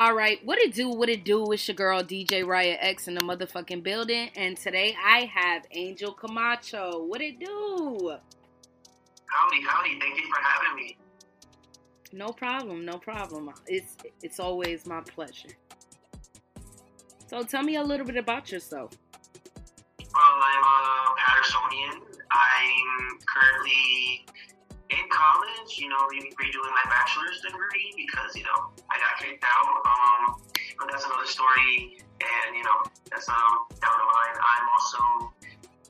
All right, what it do? What it do? It's your girl DJ Riah X in the motherfucking building, and today I have Angel Camacho. What it do? Howdy, howdy. Thank you for having me. No problem, no problem. It's it's always my pleasure. So tell me a little bit about yourself. Well, I'm a Patersonian. I'm currently in college, you know, redoing my bachelor's degree because, you know, I got kicked out. Um, but that's another story, and, you know, that's um, down the line. I'm also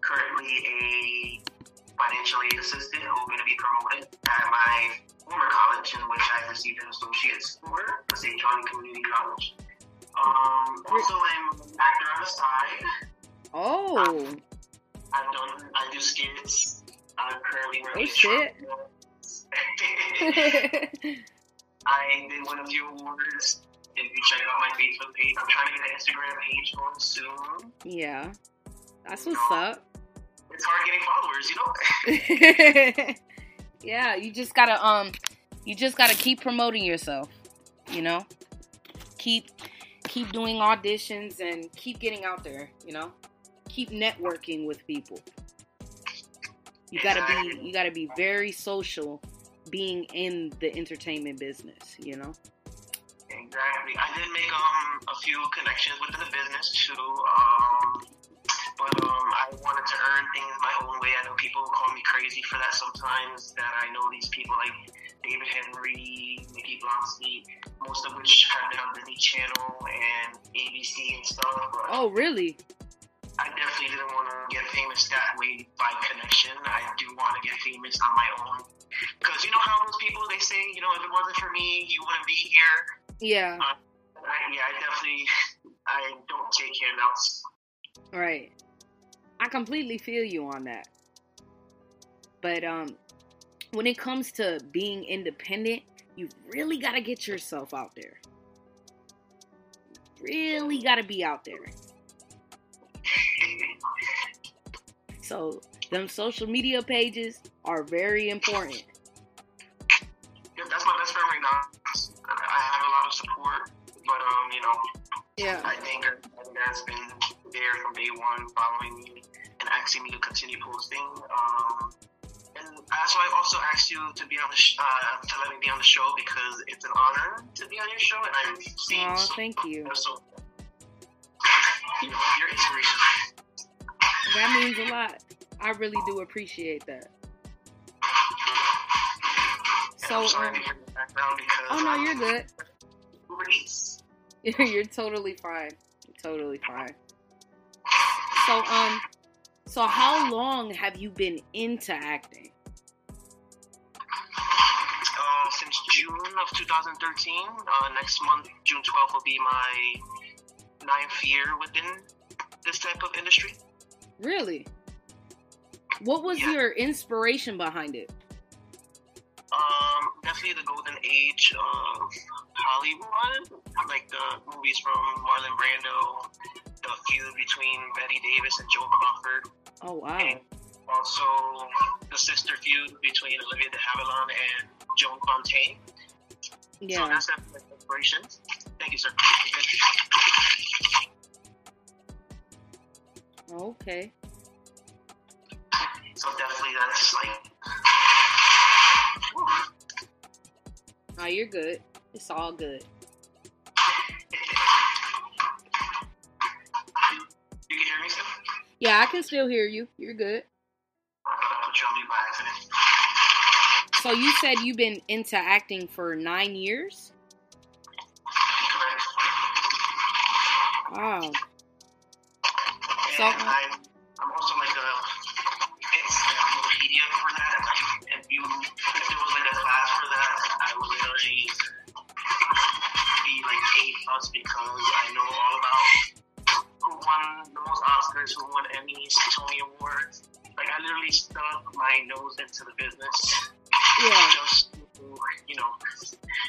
currently a financial aid assistant who's going to be promoted at my former college in which I received an associate's for, the St. Johnny Community College. Um, also, I'm an actor on the side. Oh. I've done, I do skits. I'm currently Oh shit. I did win a few awards. If you check out my Facebook page, I'm trying to get an Instagram page going soon. yeah. That's what's up. It's hard getting followers, you know? yeah, you just gotta um you just gotta keep promoting yourself, you know? Keep keep doing auditions and keep getting out there, you know? Keep networking with people. You gotta be you gotta be very social being in the entertainment business, you know? Exactly. I did make um a few connections within the business too. Um, but um, I wanted to earn things my own way. I know people call me crazy for that sometimes. That I know these people like David Henrie, Nikki Blonsky, most of which have been on Disney Channel and ABC and stuff. Oh really? I definitely didn't want to get famous that way by connection. I do want to get famous on my own. Because you know how those people, they say, you know, if it wasn't for me, you wouldn't be here. Yeah. I, yeah, I definitely, I don't take handouts. Right. I completely feel you on that. But um when it comes to being independent, you really got to get yourself out there. Really got to be out there. So, them social media pages are very important. Yeah, that's my best friend right now. I have a lot of support, but, um, you know, Yeah. I think that's been there from day one, following me and asking me to continue posting. Um, and that's why I also asked you to be on the sh- uh, to let me be on the show because it's an honor to be on your show, and I'm seeing Oh, so, thank you. so you know your inspiration. That means a lot. I really do appreciate that. So, um, to hear the background because Oh no, you're good. You're totally fine. Totally fine. So um so how long have you been into acting? Uh, since June of 2013. Uh, next month, June 12th, will be my ninth year within this type of industry. Really? What was Yeah. your inspiration behind it? Um, definitely the golden age of Hollywood, like the movies from Marlon Brando, the feud between Bette Davis and Joan Crawford, Oh wow. and also the sister feud between Olivia de Havilland and Joan Fontaine. Yeah. So that's definitely inspiration. Thank you, sir. Oh, okay. So definitely that's like. Oh, you're good. It's all good. You can hear me, sir? Yeah, I can still hear you. You're good. You on mute by accident. So you said you've been into acting for nine years? Correct. Wow. And I'm, I'm also like a encyclopedia for that. If you, if there was like a class for that, I would literally be like A plus because I know all about who won the most Oscars, who won Emmys, Tony Awards. Like I literally stuck my nose into the business Yeah. just you know,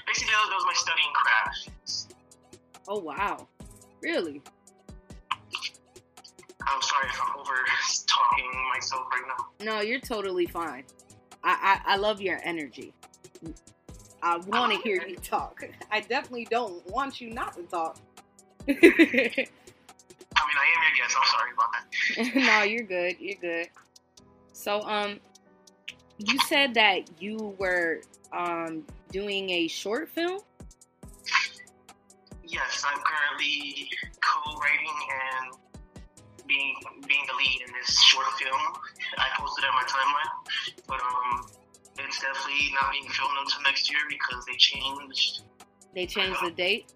basically that was my studying craft. Oh wow. Really? No, you're totally fine. I, I, I love your energy. I want to hear you talk. I definitely don't want you not to talk. I mean, I am your guest. I'm sorry about that. no, you're good. You're good. So, um, you said that you were um doing a short film. Yes, I'm currently co-writing and being being the lead in this short film. I posted on my timeline, but um, it's definitely not being filmed until next year because they changed. They changed the date.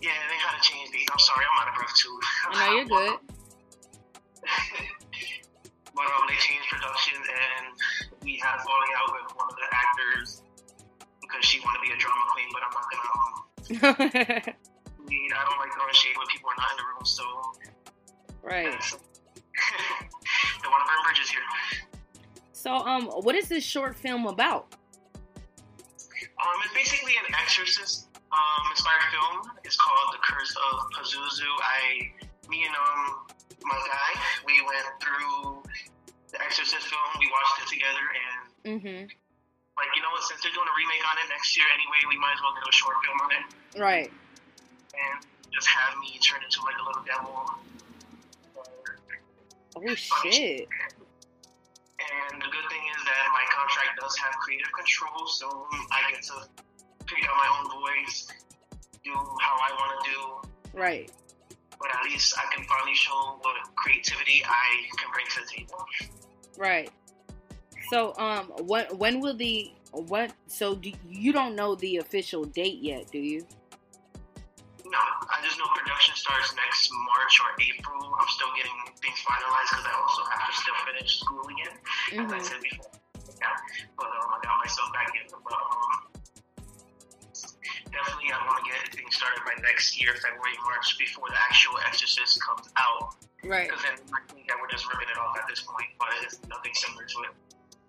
Yeah, they had to change dates. I'm sorry, I'm out of breath too. I know you're good. but um, they changed productions, and we had falling out with one of the actors because she wanted to be a drama queen, but I'm not gonna. Um, I don't like throwing shade when people are not in the room, so. Right. The one of bridges here. So, um, what is this short film about? Um, it's basically an exorcist um, inspired film. It's called The Curse of Pazuzu. I, me and um, my guy, we went through the Exorcist film. We watched it together, and Mm-hmm. like you know what? Since they're doing a remake on it next year anyway, we might as well do a short film on it Right. and just have me turn into like a little devil. Oh shit. And the good thing is that my contract does have creative control, so I get to pick out my own voice, do how I want to do. Right. But at least I can finally show what creativity I can bring to the table. Right. So, um, what when will the what? So, do, you don't know the official date yet, do you? Starts next March or April. I'm still getting things finalized because I also have to still finish school again, as I Mhm. said before. Yeah, but um, I got myself back in. But um, definitely, I want to get things started by next year, February, March, before the actual Exorcist comes out. Right. Because then I think that we're just ripping it off at this point, but it's nothing similar to it.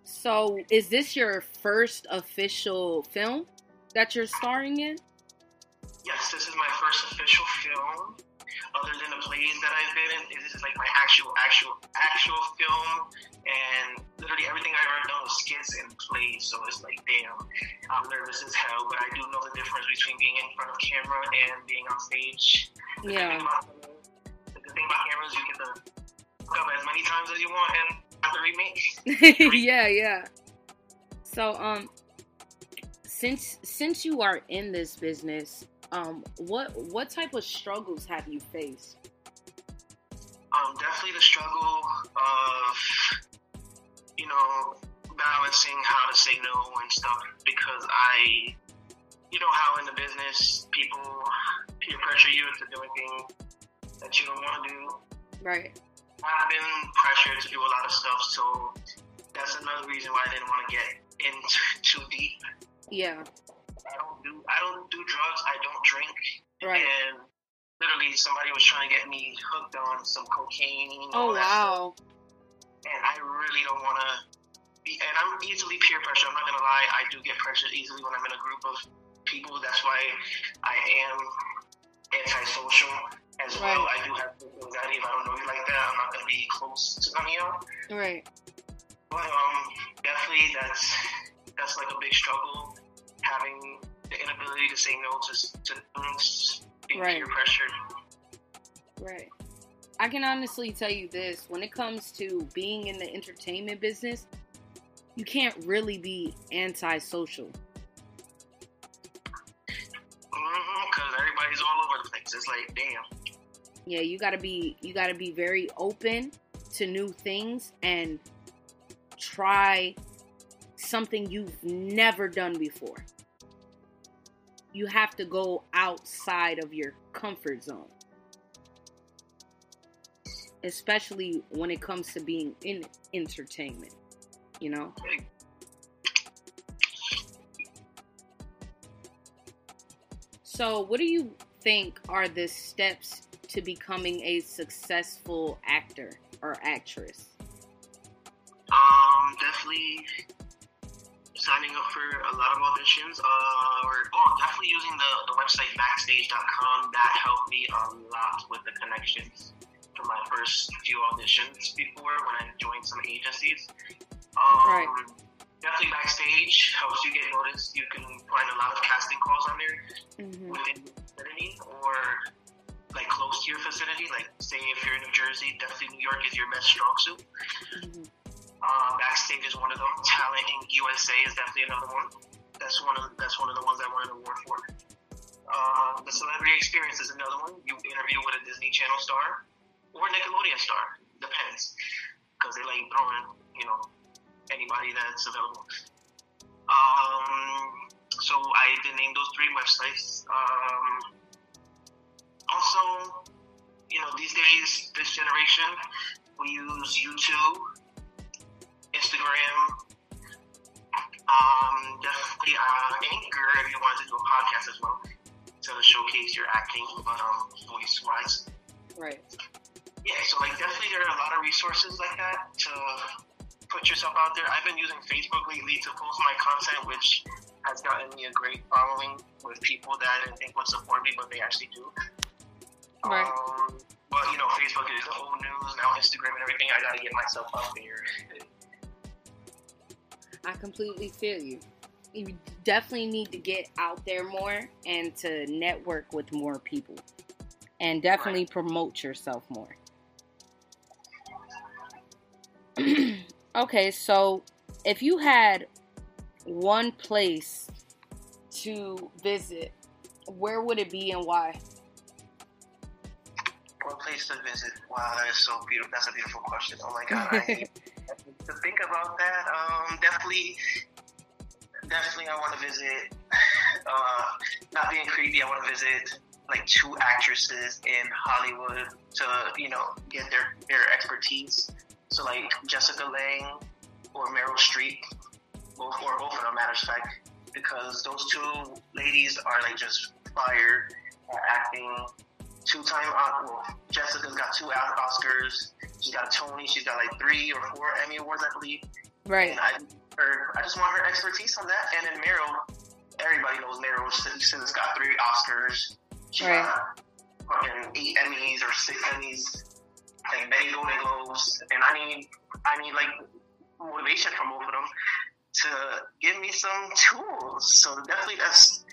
So, is this your first official film that you're starring in? Yes, this is my first official film. Other than the plays that I've been in, this is like my actual, actual, actual film. And literally everything I've ever done was skits and plays. So it's like, damn, I'm nervous as hell. But I do know the difference between being in front of camera and being on stage. The Yeah. about, the good thing about cameras, you get to hook up as many times as you want and have to remake. yeah, yeah. So, um, since since you are in this business, um, what what type of struggles have you faced? um, definitely the struggle of, you know, balancing how to say no and stuff because I, you know, how in the business people peer pressure you into doing things that you don't want to do. Right. I've been pressured to do a lot of stuff, so that's another reason why I didn't want to get in t- too deep. Yeah. I don't do I don't do drugs. I don't drink. Right. And literally, somebody was trying to get me hooked on some cocaine. Oh all that stuff. wow. and I really don't want to be. And I'm easily peer pressure. I'm not gonna lie. I do get pressured easily when I'm in a group of people. That's why I am antisocial as well. Right. I do have anxiety. If I don't know you like that, I'm not gonna be close to none of y'all. Right. But um, definitely that's that's like a big struggle. Having the inability to say no to to things, being Right. peer pressured. Right. I can honestly tell you this when it comes to being in the entertainment business, you can't really be antisocial. Mm-hmm, because everybody's all over the place. It's like, damn. Yeah, you got to be you got to be very open to new things and try something you've never done before. You have to go outside of your comfort zone. Especially when it comes to being in entertainment, you know? So, what do you think are the steps to becoming a successful actor or actress? Um, definitely signing up for a lot of auditions. Uh, or oh, definitely using the, the website backstage.com. That helped me a lot with the connections for my first few auditions before when I joined some agencies. Um, Right. definitely backstage helps you get noticed. You can find a lot of casting calls on there Mm-hmm. within your vicinity or like close to your vicinity. Like say if you're in New Jersey, definitely New York is your best strong suit. Mm-hmm. Uh, backstage is one of them. Talent in USA is definitely another one. That's one of that's one of the ones I won an award for. Uh, the Celebrity Experience is another one. You interview with a Disney Channel star or Nickelodeon star. Depends, because they like throwing you know anybody that's available. Um, so I did name those three websites. Um, also, you know, these days, this generation, we use YouTube, Instagram, um, definitely uh, Anchor if you wanted to do a podcast as well to showcase your acting, but um, voice wise. Right. Yeah, so like definitely there are a lot of resources like that to put yourself out there. I've been using Facebook lately to post my content, which has gotten me a great following with people that I didn't think would support me, but they actually do. Right. Um, but you know, Facebook is the whole news now, Instagram and everything. I gotta get myself out there. I completely feel you. You definitely need to get out there more and to network with more people and definitely promote yourself more. okay, so if you had one place to visit, where would it be and why? What place to visit? Wow, that is so beautiful. That's a beautiful question. Oh my god. I, to think about that, um, definitely, definitely, I want to visit. Uh, not being creepy, I want to visit like two actresses in Hollywood to you know get their their expertise. So like Jessica Lange or Meryl Streep, both or both of them, matter of fact, because those two ladies are like just fire acting. Two-time, well, Jessica's got two Oscars. She's got a Tony. She's got like three or four Emmy awards, I believe. Right. And I, her, I just want her expertise on that. And then Meryl, everybody knows Meryl since has got three Oscars. She Right. got fucking eight Emmys or six Emmys, like many Golden Globes. And I need, I need like motivation from both of them to give me some tools. So definitely that's.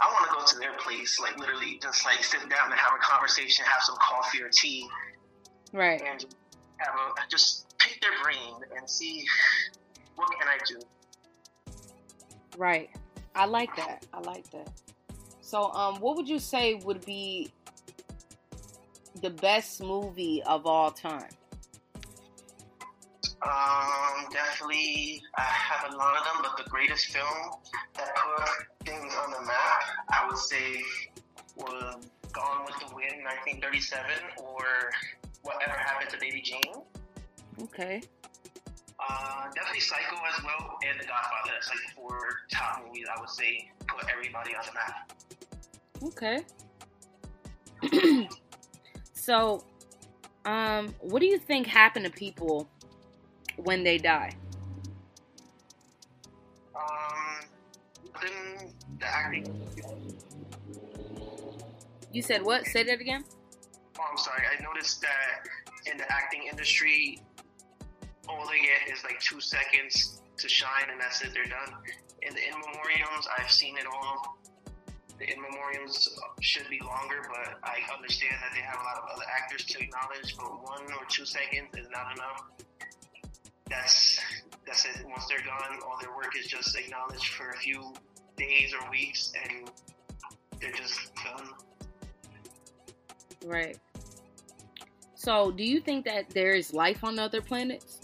I want to go to their place, like literally, just like sit down and have a conversation, have some coffee or tea, Right. and just have a just pick their brain and see what can I do. Right. I like that. I like that. So, um, what would you say would be the best movie of all time? Um, definitely, I have a lot of them, but the greatest film that put things on the map, I would say, was Gone with the Wind, 1937, or Whatever Happened to Baby Jane. Okay. Uh, definitely Psycho as well, and The Godfather. That's like four top movies I would say put everybody on the map. Okay. so, um, what do you think happened to people when they die? Um, acting. You said what? Say that again. Oh, I'm sorry. I noticed that in the acting industry, all they get is like two seconds to shine, and that's it. They're done. In the in memoriams, I've seen it all. The in memoriams should be longer, but I understand that they have a lot of other actors to acknowledge. But one or two seconds is not enough. That's that's it. Once they're gone, all their work is just acknowledged for a few days or weeks, and they're just done. Right. So, do you think that there is life on other planets?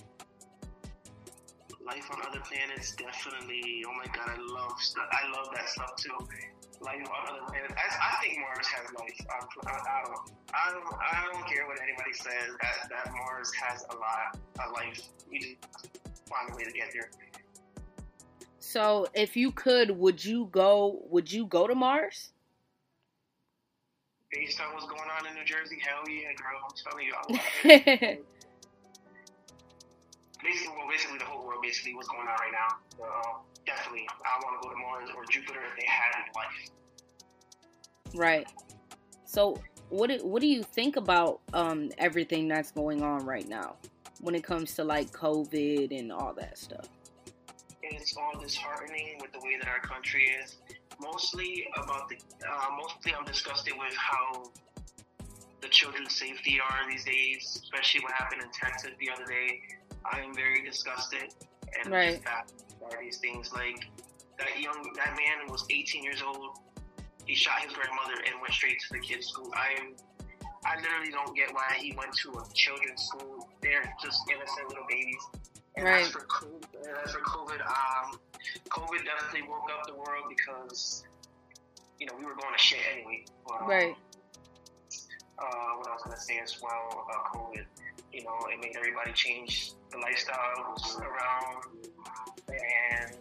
Life on other planets, definitely. Oh my god, I love stuff. I love that stuff too. Other planets. I, I think Mars has life. I, I, I don't. I don't. I don't care what anybody says. That that Mars has a lot of life. We just find a way to get there. So, if you could, would you go? Would you go to Mars? Based on what's going on in New Jersey, hell yeah, girl. I'm telling you, I love it. basically, well, basically the whole world, basically what's going on right now. So, definitely, I want to go to Mars or Jupiter if they had life. right. So, what do, what do you think about um everything that's going on right now when it comes to like COVID and all that stuff? it's all disheartening with the way that our country is. Mostly about the, uh, mostly I'm disgusted with how the children's safety are these days, especially what happened in Texas the other day. I am very disgusted and right. By these things. Like that young, that man was 18 years old. He shot his grandmother and went straight to the kid's school. I I literally don't get why he went to a children's school. They're just innocent little babies. And right. as for COVID, as for COVID, um, COVID definitely woke up the world because you know we were going to shit anyway. But, um, right. Uh, what I was gonna say as well about COVID, you know, it made everybody change the lifestyles around, and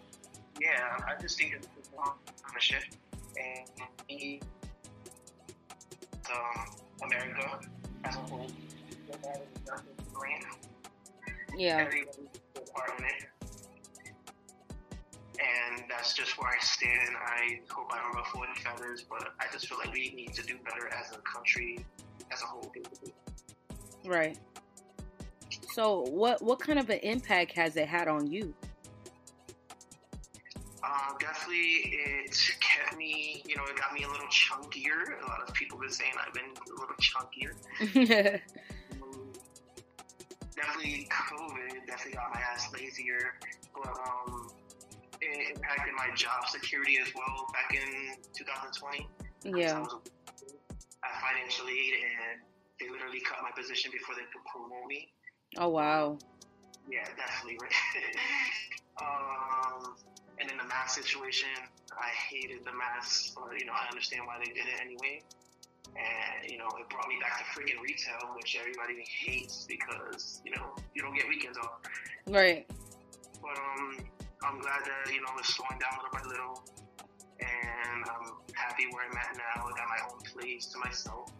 yeah, I just think it's a shift, and um, America as a whole, yeah, part in it. And that's just where I stand. I hope I don't ruffle any feathers, but I just feel like we need to do better as a country as a whole. Right. So, what what kind of an impact has it had on you? Uh, definitely, it kept me. You know, it got me a little chunkier. A lot of people have been saying I've been a little chunkier. definitely, COVID definitely got my ass lazier, but um, it impacted my job security as well back in 2020. Yeah. I was at financial aid, and they literally cut my position before they could promote me. Oh wow. Yeah, definitely. um, and in the mask situation, I hated the masks, but you know I understand why they did it anyway. And you know it brought me back to freaking retail, which everybody hates because you know you don't get weekends off. Right. But um, I'm glad that you know it's slowing down little by little, and I'm happy where I'm at now. I got my own place to myself,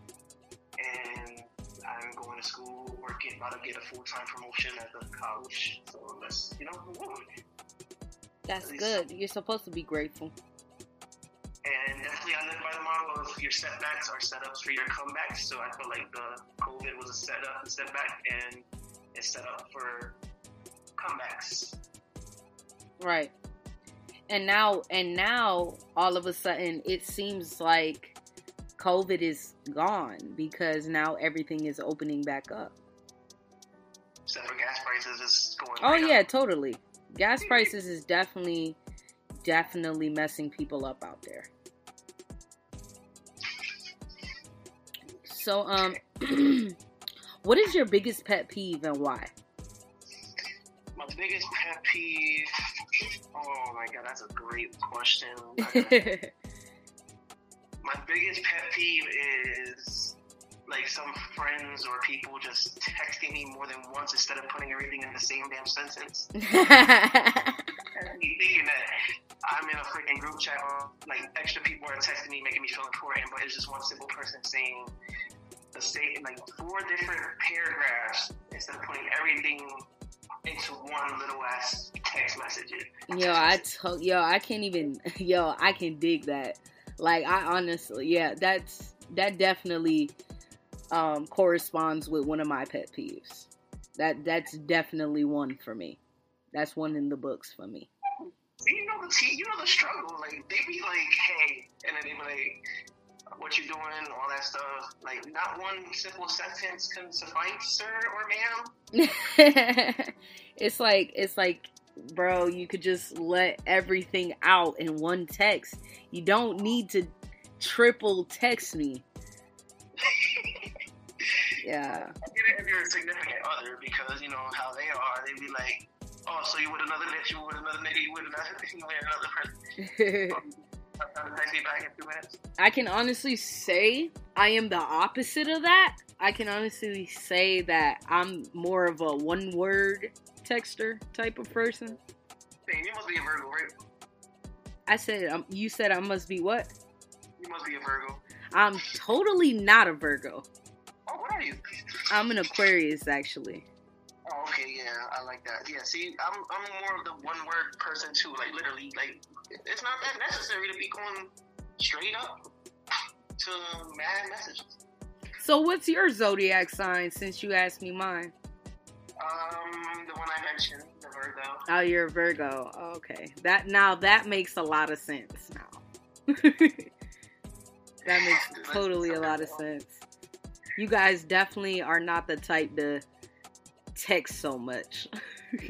and I'm going to school, working, about to get a full time promotion at the college. So let's, you know, That's good. You're supposed to be grateful. And definitely, I live by the model of your setbacks are setups for your comebacks. So I feel like the COVID was a setup, a setback, and it's set up for comebacks. Right. And now, and now, all of a sudden, it seems like COVID is gone because now everything is opening back up. Except for gas prices is going. Oh right yeah, up. totally. Gas prices is definitely, definitely messing people up out there. So, um, what is your biggest pet peeve and why? My biggest pet peeve. Oh my god, that's a great question. my biggest pet peeve is like some friends or people just texting me more than once instead of putting everything in the same damn sentence. thinking that I'm in a freaking group chat, like extra people are texting me, making me feel important, but it's just one simple person saying the same, like four different paragraphs instead of putting everything into one little ass text message. yo, I told yo, I can't even yo, I can dig that. Like I honestly, yeah, that's that definitely um corresponds with one of my pet peeves. That that's definitely one for me. That's one in the books for me. You know the you know the struggle. Like they be like, hey, and then they be like, what you doing, all that stuff. Like not one simple sentence can suffice, sir or ma'am. it's like it's like bro, you could just let everything out in one text. You don't need to triple text me. yeah. It if you're a significant other because you know how they are. They'd be like, "Oh, so you with another bitch? You with another nigga? You with another? You with another person?" text me back in two minutes. I can honestly say I am the opposite of that. I can honestly say that I'm more of a one word texter type of person. You must be a Virgo, right? I said, um, you said I must be what? You must be a Virgo. I'm totally not a Virgo. Oh, are you? I'm an Aquarius, actually. Oh, okay, yeah, I like that. Yeah, see, I'm I'm more of the one word person too. Like literally, like it's not that necessary to be going straight up to mad messages. So, what's your zodiac sign? Since you asked me mine. Um, the one I mentioned, the Virgo. Oh, you're a Virgo. Okay, that now that makes a lot of sense now. that makes totally a lot of sense. You guys definitely are not the type to text so much.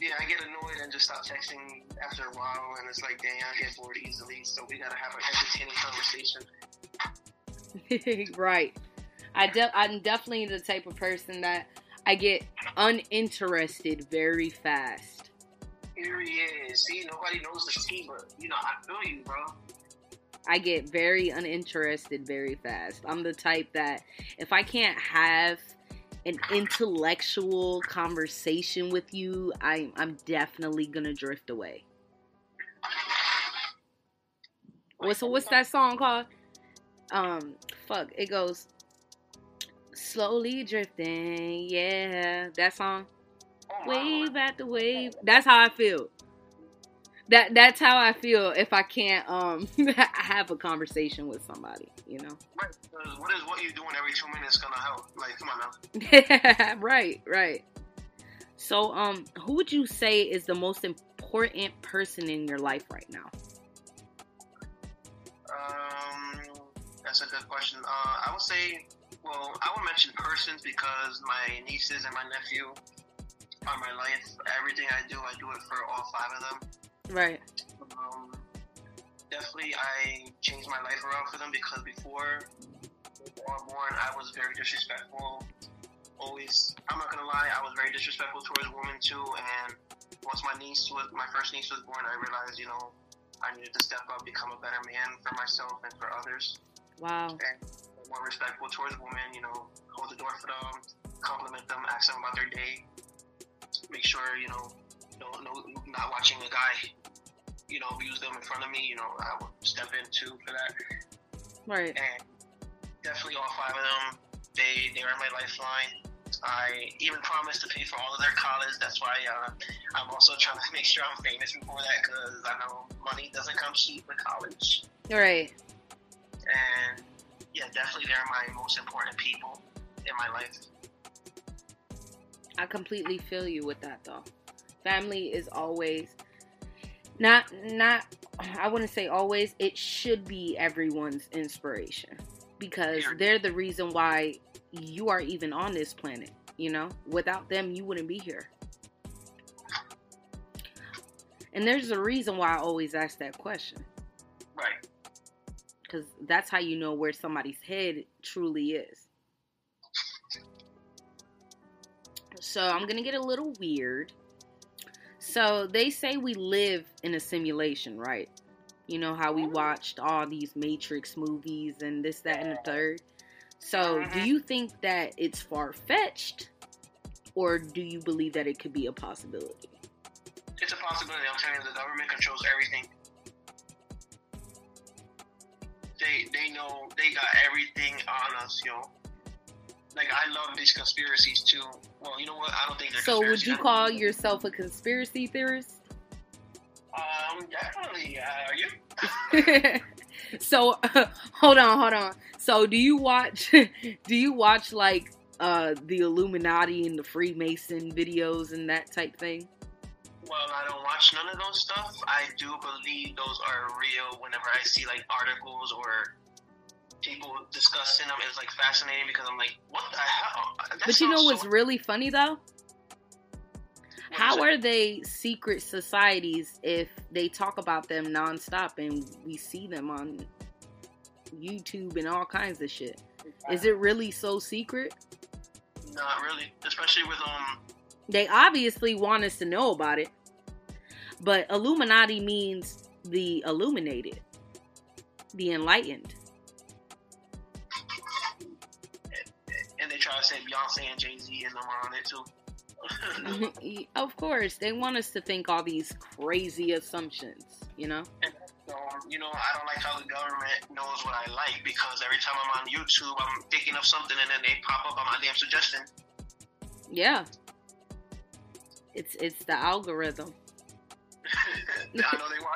yeah, I get annoyed and just stop texting after a while, and it's like, dang, I get bored easily. So we gotta have an entertaining conversation. right. I de- I'm definitely the type of person that I get uninterested very fast. Here he is. See, nobody knows the but you know, I feel you, bro. I get very uninterested very fast. I'm the type that if I can't have an intellectual conversation with you, I, I'm definitely gonna drift away. What's what's that song called? Um, fuck. It goes slowly drifting. Yeah, that song. Wave after wave. That's how I feel. That that's how I feel if I can't um have a conversation with somebody. You know. Right. What is what you're doing every two minutes gonna help? Like, come on now. right. Right. So, um, who would you say is the most important person in your life right now? Um, that's a good question. Uh, I would say, well, I would mention persons because my nieces and my nephew are my life. Everything I do, I do it for all five of them. Right. Um, definitely, I changed my life around for them because before they were born, I was very disrespectful. Always, I'm not gonna lie, I was very disrespectful towards women too. And once my niece was, my first niece was born, I realized, you know, I needed to step up, become a better man for myself and for others. Wow. And more respectful towards women, you know, hold the door for them, compliment them, ask them about their day, make sure, you know, no, no, not watching a guy, you know, abuse them in front of me, you know, I would step in too for that. Right. And definitely all five of them, they, they are my lifeline. I even promised to pay for all of their college. That's why uh, I'm also trying to make sure I'm famous before that because I know money doesn't come cheap with college. Right. And yeah, definitely they're my most important people in my life. I completely feel you with that though. Family is always not not I wouldn't say always, it should be everyone's inspiration because they're the reason why you are even on this planet. You know, without them, you wouldn't be here. And there's a reason why I always ask that question. Right. Because that's how you know where somebody's head truly is. So I'm going to get a little weird. So they say we live in a simulation, right? You know how we mm-hmm. watched all these Matrix movies and this, that, and the third. So, do mm-hmm. you think that it's far fetched, or do you believe that it could be a possibility? It's a possibility. I'm telling you, the government controls everything. They they know they got everything on us, yo. Like I love these conspiracies too. Well, you know what? I don't think they're. So, would you call yourself a conspiracy theorist? Um, definitely. Uh, are you? so uh, hold on, hold on. So do you watch? do you watch like uh the Illuminati and the Freemason videos and that type thing? Well, I don't watch none of those stuff. I do believe those are real. Whenever I see like articles or people discussing them, it's like fascinating because I'm like, what the hell? That but you know what's so- really funny though? How are they secret societies if they talk about them nonstop and we see them on YouTube and all kinds of shit? Is it really so secret? Not really, especially with um. They obviously want us to know about it, but Illuminati means the illuminated, the enlightened. Try to say Beyonce and Jay Z and them are on it too. of course, they want us to think all these crazy assumptions, you know? So, um, you know, I don't like how the government knows what I like because every time I'm on YouTube, I'm thinking of something and then they pop up on my damn suggestion. Yeah. It's it's the algorithm. I know they.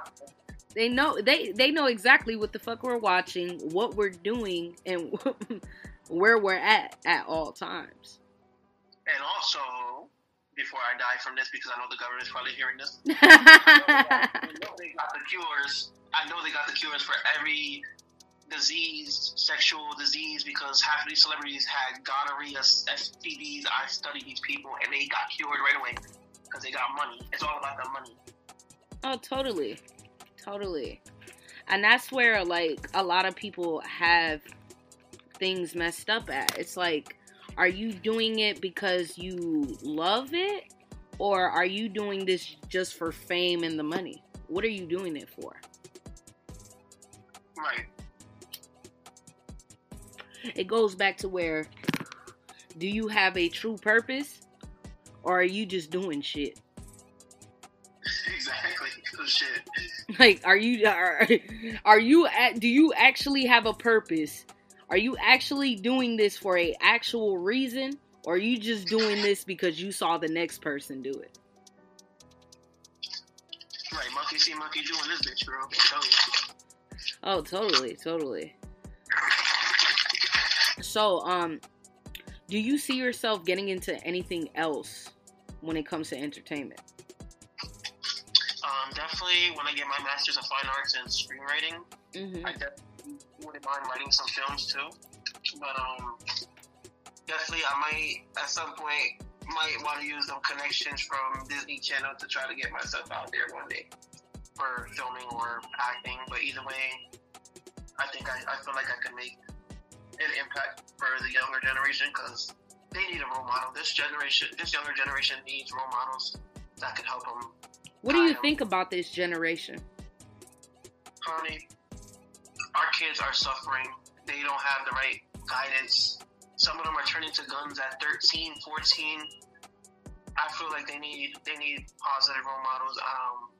They know they they know exactly what the fuck we're watching, what we're doing, and where we're at at all times. And also, before I die from this because I know the government's probably hearing this. I know they got the cures. I know they got the cures for every disease, sexual disease, because half of these celebrities had gonorrhea, STDs. I studied these people, and they got cured right away because they got money. It's all about the money. Oh, totally, totally, and that's where like a lot of people have things messed up at. It's like, are you doing it because you love it, or are you doing this just for fame and the money? What are you doing it for? Right. It goes back to where do you have a true purpose or are you just doing shit? Exactly. Oh, shit. Like are you are, are you at do you actually have a purpose? Are you actually doing this for a actual reason or are you just doing this because you saw the next person do it? Right, monkey see monkey doing this bitch, bro. You. Oh, totally, totally. So, um, do you see yourself getting into anything else when it comes to entertainment? Um, definitely when I get my master's of fine arts and screenwriting, Mm-hmm. I definitely wouldn't mind writing some films too. But um, definitely I might at some point might want to use some connections from Disney Channel to try to get myself out there one day for filming or acting. But either way, I think I, I feel like I can make an impact for the younger generation because they need a role model. This generation, this younger generation needs role models that can help them. What do you think about this generation? Honey, our kids are suffering. They don't have the right guidance. Some of them are turning to guns at 13, 14. I feel like they need they need positive role models. Um,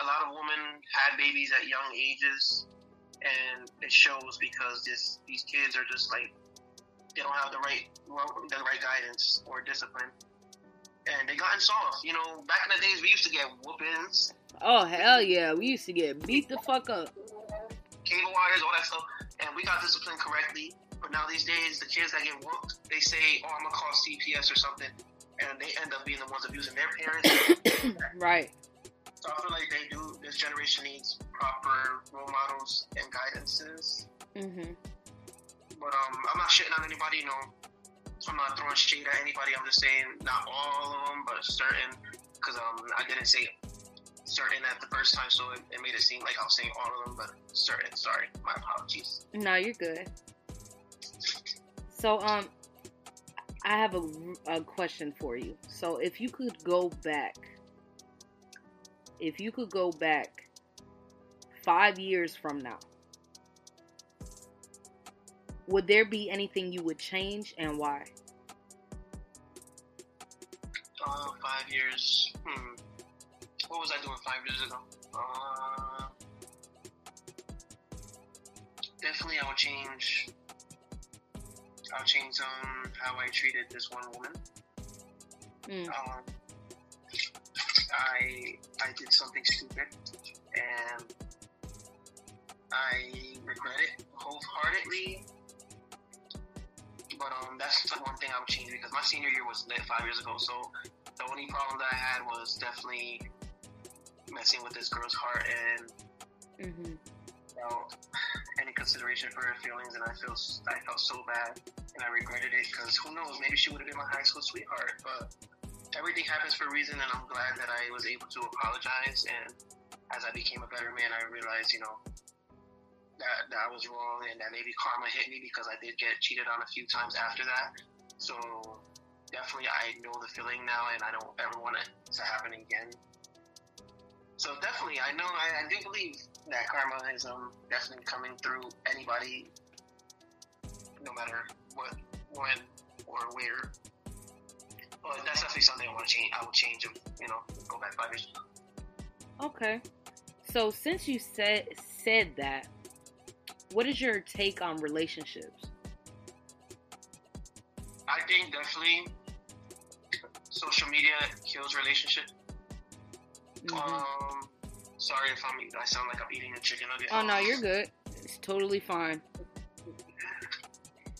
a lot of women had babies at young ages, and it shows because this these kids are just like they don't have the right the right guidance or discipline, and they gotten soft. You know, back in the days we used to get whoopings, Oh hell yeah, we used to get beat the fuck up. Cable wires, all that stuff, and we got disciplined correctly. But now these days, the kids that get whooped, they say, "Oh, I'm gonna call CPS or something," and they end up being the ones abusing their parents. Right. so I feel like they do. This generation needs proper role models and guidances. Mm-hmm. But um, I'm not shitting on anybody. You know, I'm not throwing shade at anybody. I'm just saying not all of them, but certain. Because um, I didn't say certain at the first time, so it, it made it seem like I was saying all of them, but certain. Sorry, my apologies. No, you're good. So, um, I have a, a question for you. So, if you could go back, if you could go back five years from now, would there be anything you would change and why? Uh, five years. Hmm. What was I doing five years ago? Uh, definitely, I would change. I would change um how I treated this one woman. Mm. Um, I I did something stupid, and I regret it wholeheartedly. But um, that's the one thing I would change because my senior year was lit five years ago. So the only problem that I had was definitely messing with this girl's heart and Mm-hmm. without any consideration for her feelings, and I feel I felt so bad, and I regretted it because who knows, maybe she would have been my high school sweetheart. But everything happens for a reason, and I'm glad that I was able to apologize. And as I became a better man, I realized, you know, that that I was wrong, and that maybe karma hit me because I did get cheated on a few times after that. So definitely, I know the feeling now, and I don't ever want it to happen again. So definitely, I know I, I do believe that karma is um definitely coming through anybody, no matter what, when, or where. But that's definitely something I want to change. I will change. You know, go back five years. Okay. So, since you said said that, what is your take on relationships? I think definitely social media kills relationship. Mhm. Um, sorry if I'm. I sound like I'm eating a chicken nugget. Oh no, you're good. It's totally fine.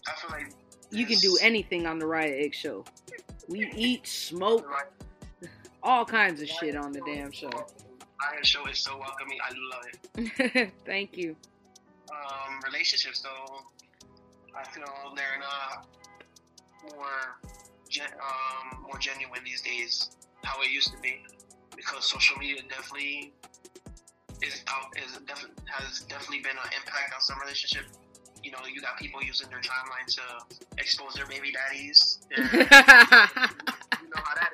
I feel like You can do anything on the Riah X show. We eat, smoke, all kinds of shit on the damn show. Iron Show is so welcoming. I love it. Thank you. Um, relationships though, I feel they're not more gen- um, more genuine these days. How it used to be, because social media definitely is out is definitely has definitely been an impact on some relationship. You know, you got people using their timeline to expose their baby daddies. Their, you know how that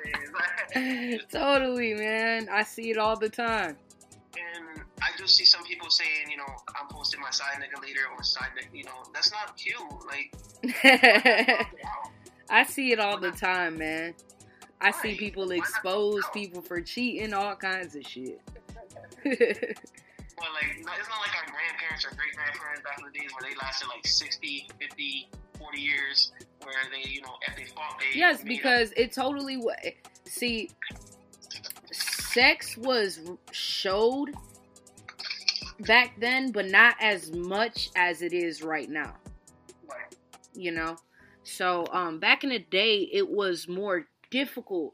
is. totally, man. I see it all the time. And I just see some people saying, you know, I'm posting my side nigga later or side nigga, you know, that's not cute. Like, I see it all the time, man. I see people expose people for cheating, all kinds of shit. Well, like, no- it's not like our grandparents or great grandparents back in the days where they lasted like 60, 50, 40 years, where they, you know, if they fought, they. yes, made up. because it totally wa See, sex was showed back then, but not as much as it is right now. Right. you know so um back in the day it was more difficult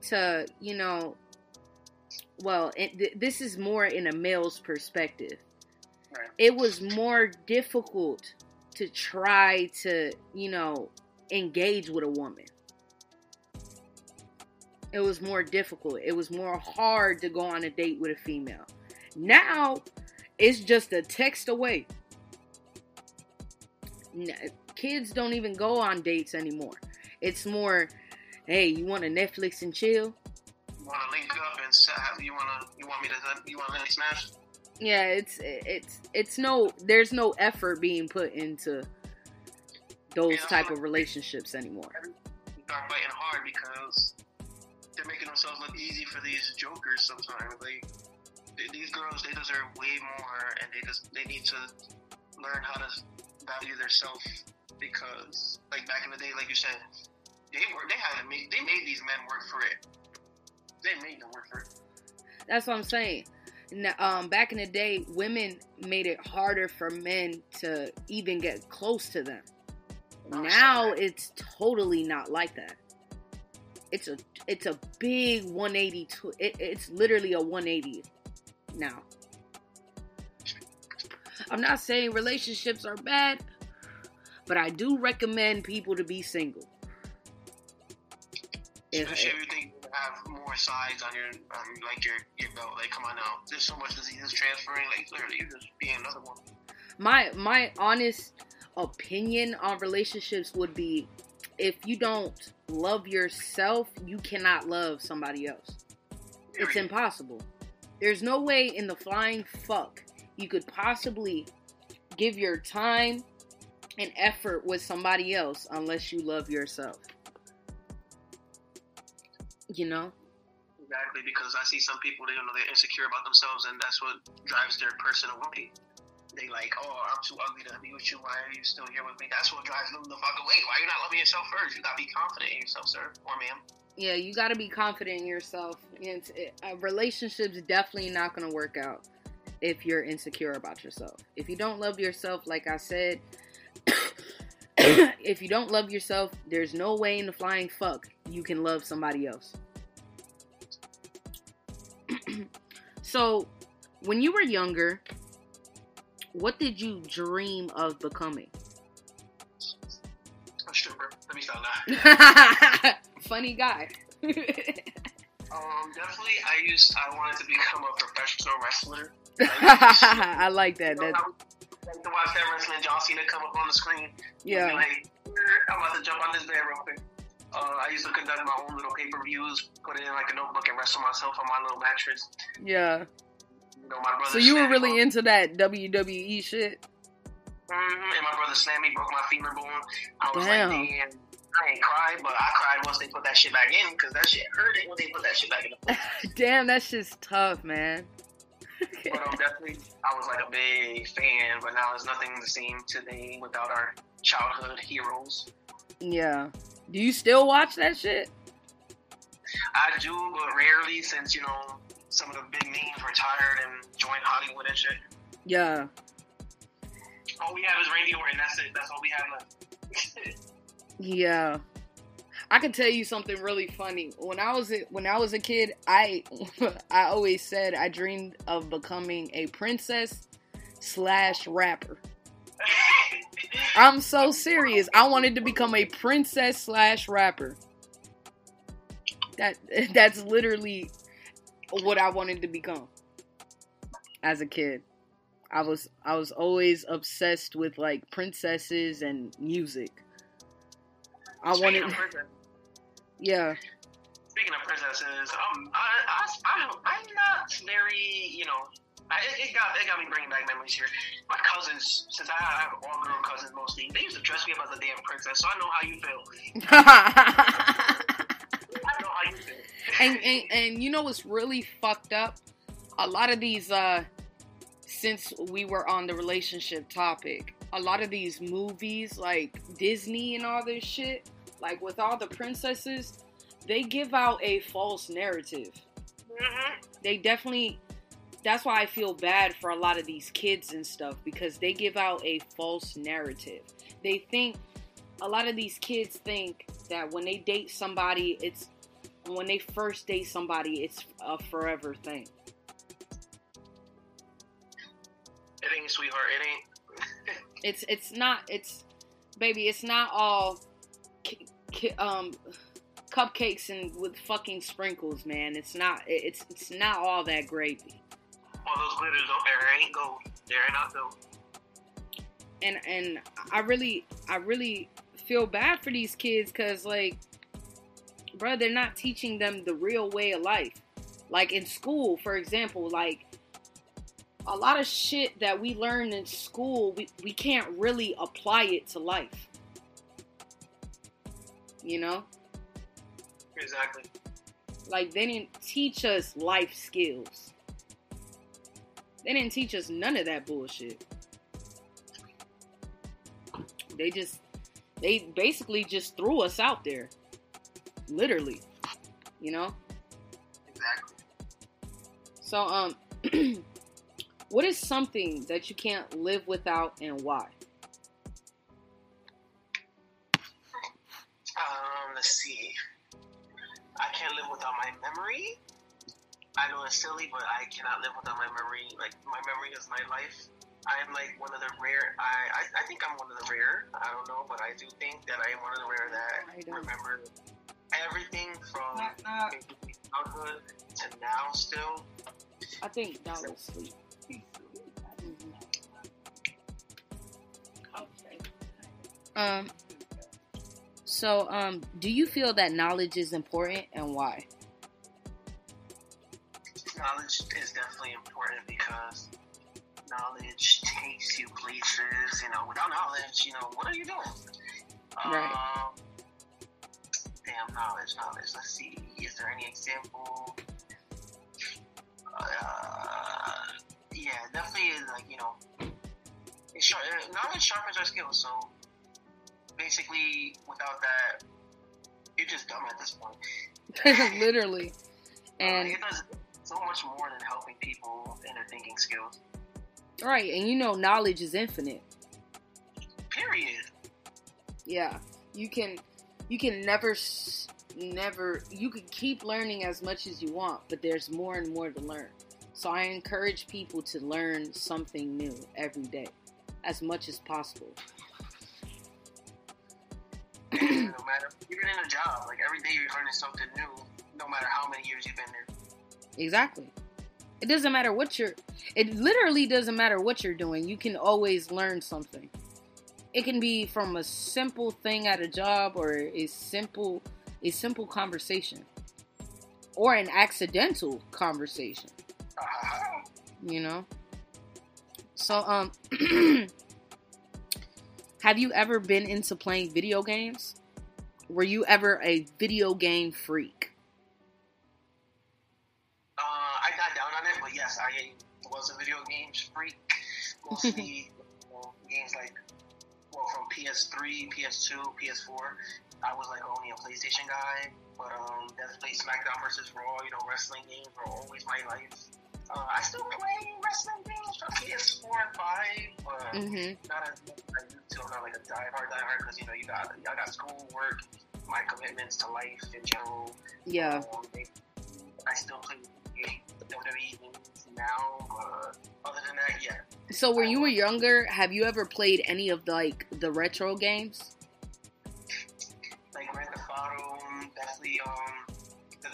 to you know well it, th- this is more in a male's perspective. Right. it was more difficult to try to you know engage with a woman. It was more difficult. It was more hard to go on a date with a female. Now it's just a text away. Kids don't even go on dates anymore. It's more, hey, you want to Netflix and chill? You want to link up and you want to, you want me to, you want to smash? Yeah, it's it's it's no there's no effort being put into those Yeah. type of relationships anymore. Start fighting hard because they're making themselves look easy for these jokers sometimes. Like, th- these girls, they deserve way more, and they just, they need to learn how to value their self because, like back in the day, like you said, they were they had to make they made these men work for it. They made them work for it. That's what I'm saying. Now, um, back in the day, women made it harder for men to even get close to them. Now it's totally not like that. It's a it's a big 180. To, it, it's literally a 180 now. I'm not saying relationships are bad, but I do recommend people to be single. Especially if you think you have more sides on your um, like your your belt. Like, come on now, there's so much diseases transferring. Like, literally, you're just being another one. my my honest opinion on relationships would be if you don't love yourself, you cannot love somebody else. It's impossible. There's no way in the flying fuck you could possibly give your time and effort with somebody else unless you love yourself. You know? Exactly, because I see some people, they you know they're insecure about themselves, and that's what drives their person away. They like, oh, I'm too ugly to be with you. Why are you still here with me? That's what drives them the fuck away. Why are you not loving yourself first? You gotta be confident in yourself, sir or ma'am. Yeah, you got to be confident in yourself. It's, it, a relationship's definitely not going to work out if you're insecure about yourself. If you don't love yourself, like I said, if you don't love yourself, there's no way in the flying fuck you can love somebody else. so, when you were younger, what did you dream of becoming? A stripper. Let me stop that. Funny guy. Um, definitely, I used. I wanted to become a professional wrestler. I like that. You know, That I would like to watch that wrestling John Cena come up on the screen. yeah. Like, I'm about to jump on this bed real quick. Uh, I used to conduct my own little pay per views, put it in like a notebook, and wrestle myself on my little mattress. Yeah. You know, my brother. So you were really me- into that WWE shit? Mhm, And my brother slammed me, broke my femur bone. I was Damn. like, damn. I ain't cried, but I cried once they put that shit back in because that shit hurt it when they put that shit back in the. Damn, that shit's tough, man. But um, definitely, I was like a big fan. But now it's nothing the same today without our childhood heroes. yeah. Do you still watch that shit? I do, but rarely since you know some of the big names retired and joined Hollywood and shit. Yeah. All we have is Randy Orton. That's it. That's all we have left. Yeah. I can tell you something really funny. When I was a, when I was a kid, I I always said I dreamed of becoming a princess slash rapper. I'm so serious. I wanted to become a princess slash rapper. That that's literally what I wanted to become as a kid. I was I was always obsessed with like princesses and music. I wanted yeah. Speaking of princesses, um, I, I, I, I'm not very, you know, I, it, got it got me bringing back memories here. My cousins, since I have all girl cousins mostly, they used to dress me up as a damn princess, so I know how you feel. I know how you feel. and, and and you know what's really fucked up? A lot of these uh since we were on the relationship topic, a lot of these movies like Disney and all this shit, like with all the princesses, they give out a false narrative. hmm They definitely that's why I feel bad for a lot of these kids and stuff because they give out a false narrative. They think a lot of these kids think that when they date somebody, it's when they first date somebody, it's a forever thing. It ain't, sweetheart. It ain't. It's it's not it's baby, it's not all ki- ki- um cupcakes and with fucking sprinkles, man. It's not it's it's not all that gravy. All those glitters don't there ain't gold. There ain't not gold. and and I really I really feel bad for these kids because like, bro, they're not teaching them the real way of life. Like in school, for example, like a lot of shit that we learn in school, we, we can't really apply it to life. You know? Exactly. Like they didn't teach us life skills. They didn't teach us none of that bullshit. They just they basically just threw us out there. Literally. You know? Exactly. So um what is something that you can't live without and why? Let's see. I can't live without my memory. I know it's silly, but I cannot live without my memory. Like my memory is my life. I am like one of the rare. I, I I think I'm one of the rare. I don't know, but I do think that I am one of the rare that don't. remember everything from Knock, knock. childhood to now. Still, I think that was sleep. Um so um do you feel that knowledge is important and why? knowledge is definitely important because knowledge takes you places. You know, without knowledge, you know, what are you doing? Right. Um, damn, knowledge, knowledge. Let's see. Is there any example? Uh, yeah, definitely. Like you know, it sharp, knowledge sharpens our skills. So basically, without that, you're just dumb at this point. Literally. Uh, And it does so much more than helping people in their thinking skills. right, and you know knowledge is infinite. Period. Yeah. You can you can never never you can keep learning as much as you want, but there's more and more to learn. So I encourage people to learn something new every day as much as possible. No matter even in a job, like every day you're learning something new, no matter how many years you've been there. Exactly. It doesn't matter what you're it literally doesn't matter what you're doing. You can always learn something. It can be from a simple thing at a job or a simple a simple conversation or an accidental conversation, Uh, you know? So um have you ever been into playing video games? Were you ever a video game freak? uh, I got down on it, but yes, I was a video games freak. Mostly you know, games like well from PS3, PS2, PS4. I was like only a PlayStation guy, but um, definitely SmackDown versus Raw, you know, wrestling games were always my life. Uh, I still play wrestling games from PS4 and 5, but Mhm. not as much as I used to. I'm not like a diehard diehard because you know you got I got school, work, my commitments to life in general. Yeah. Um, I still play WWE games now, but other than that, yeah. So when you were younger, have you ever played any of the, like the retro games? Like Grand Theft Auto, um, definitely um,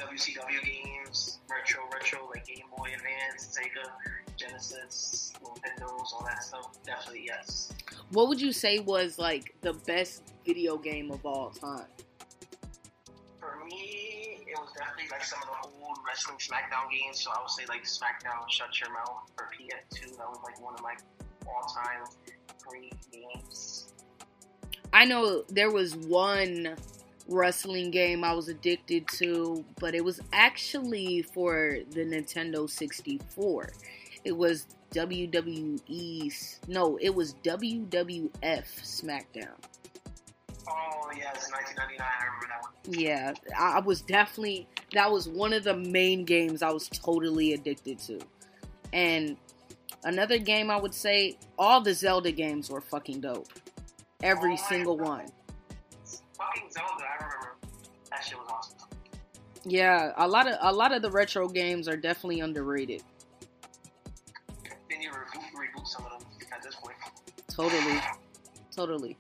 WCW games, retro, retro, like Game Boy Advance, Sega, Genesis, Nintendo's, all that stuff. Definitely yes. What would you say was like the best video game of all time? For me, it was definitely like some of the old wrestling SmackDown games. So I would say like SmackDown Shut Your Mouth for PS2. That was like one of my all-time great games. I know there was one wrestling game I was addicted to, but it was actually for the Nintendo 64. It was WWE's no, it was WWF SmackDown. Oh yes, 1999. I remember that one. Yeah, I was definitely that was one of the main games I was totally addicted to. And another game I would say all the Zelda games were fucking dope. Every Oh single one. Fucking Zelda. I remember that shit was awesome. Yeah, a lot of a lot of the retro games are definitely underrated. Then you reboot, reboot some of them at this point. Totally. Totally.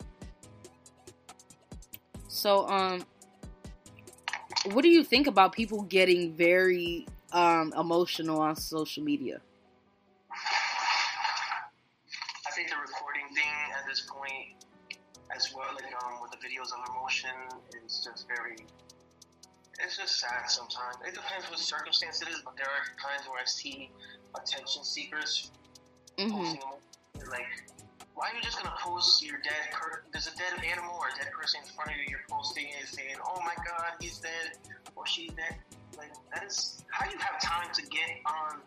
So um what do you think about people getting very um emotional on social media? I think the recording thing at this point, as well, like um, with the videos of emotion, it's just very. It's just sad sometimes. It depends what circumstance it is, but there are times where I see attention seekers Mhm. posting them. Like, why are you just gonna post your dead? Per- there's a dead animal or a dead person in front of you. You're posting and saying, "Oh my God, he's dead," or "She's dead." Like that is how do you have time to get on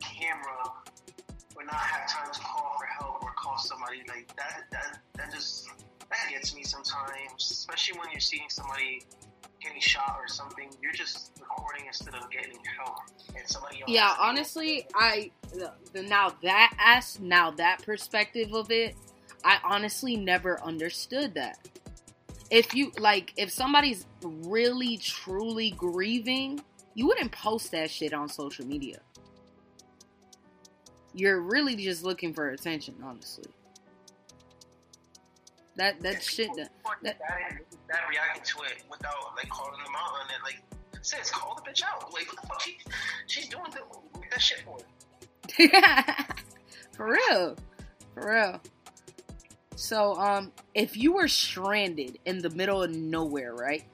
camera or not have time to call for help or call somebody like that? That that just that gets me sometimes, especially when you're seeing somebody getting shot or something. You're just recording instead of getting help, and somebody else. Yeah, has to be- honestly, I the, the now that as now that perspective of it, I honestly never understood that. If you like if somebody's really truly grieving, you wouldn't post that shit on social media. You're really just looking for attention, honestly. That that shit that, that, that, to it without like calling them out on it, like sis, call the bitch out. Like what the fuck she, she's doing the, that shit for. for real. For real. So, um, if you were stranded in the middle of nowhere, right?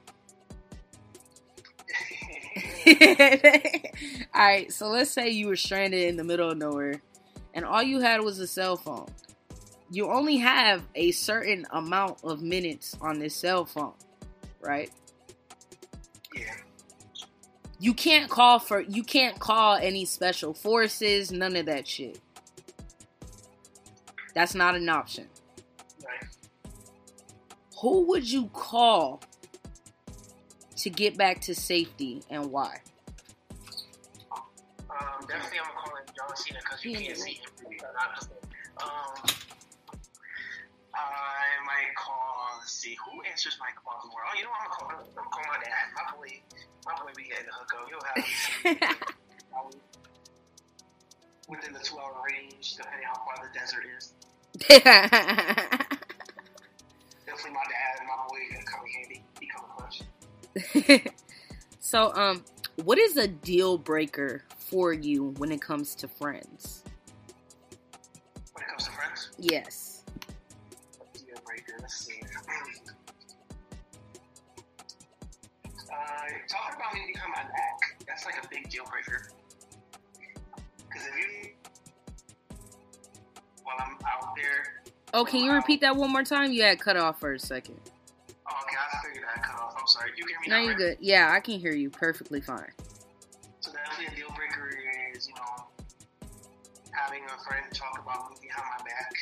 Alright, so let's say you were stranded in the middle of nowhere and all you had was a cell phone. You only have a certain amount of minutes on this cell phone, right? yeah. You can't call for you can't call any special forces, none of that shit. That's not an option. Right. Who would you call to get back to safety and why? Um, definitely I'm calling John Cena because you Yeah. can't see him. Um, I might call. Let's see who answers my calls more. Oh, you know what? I'm gonna call. I'm gonna call my dad. My boy. My boy be getting the hook up. He'll have me within the two hour range, depending how far the desert is. Definitely my dad and my boy gonna come in handy. He come clutch. so, um, what is a deal breaker for you when it comes to friends? When it comes to friends, Yes. Uh, talking about me behind my back, that's like a big deal breaker. Because if you, while I'm out there, Oh, can you repeat that one more time? You had cut off for a second. oh, okay, I figured I cut off. I'm sorry. You can hear me No, now, you're right? good. Yeah, I can hear you perfectly fine. So definitely a deal breaker is, you know, having a friend talk about me behind my back.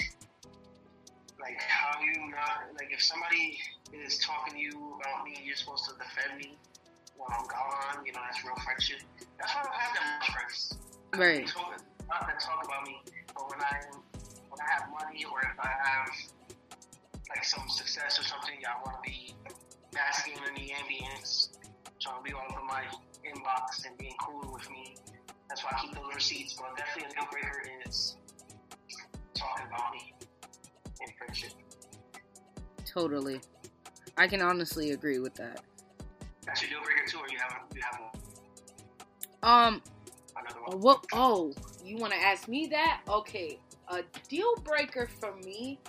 Like how you not like if somebody is talking to you about me, you're supposed to defend me while I'm gone. You know, that's real friendship. That's why I don't have that much friends. Right. Talk, not that talk about me, but when I when I have money or if I have like some success or something, y'all want to be basking in the ambience, trying to be all over my inbox and being cool with me. That's why I keep those receipts. But definitely a deal breaker is talking about me in friendship. Totally. I can honestly agree with that. That's your deal breaker too, or you have you have Um, another one? what? Oh, you want to ask me that? Okay, a deal breaker for me.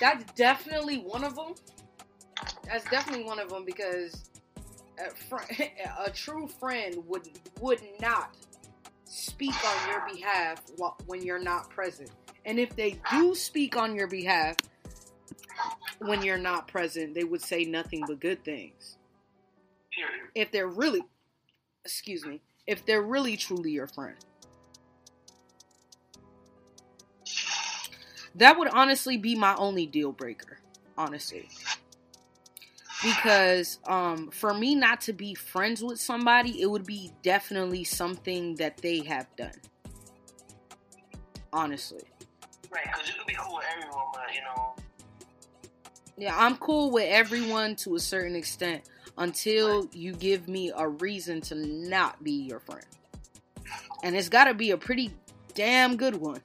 That's definitely one of them. That's definitely one of them because a, fr- a true friend would would not speak on your behalf wh- when you're not present. And if they do speak on your behalf when you're not present, they would say nothing but good things. Period. If they're really, excuse me, if they're really truly your friend. That would honestly be my only deal breaker, honestly. Because um for me not to be friends with somebody, it would be definitely something that they have done. Honestly. Right, because you could be cool with everyone, but you know, Yeah, I'm cool with everyone to a certain extent until you give me a reason to not be your friend. And it's got to be a pretty damn good one.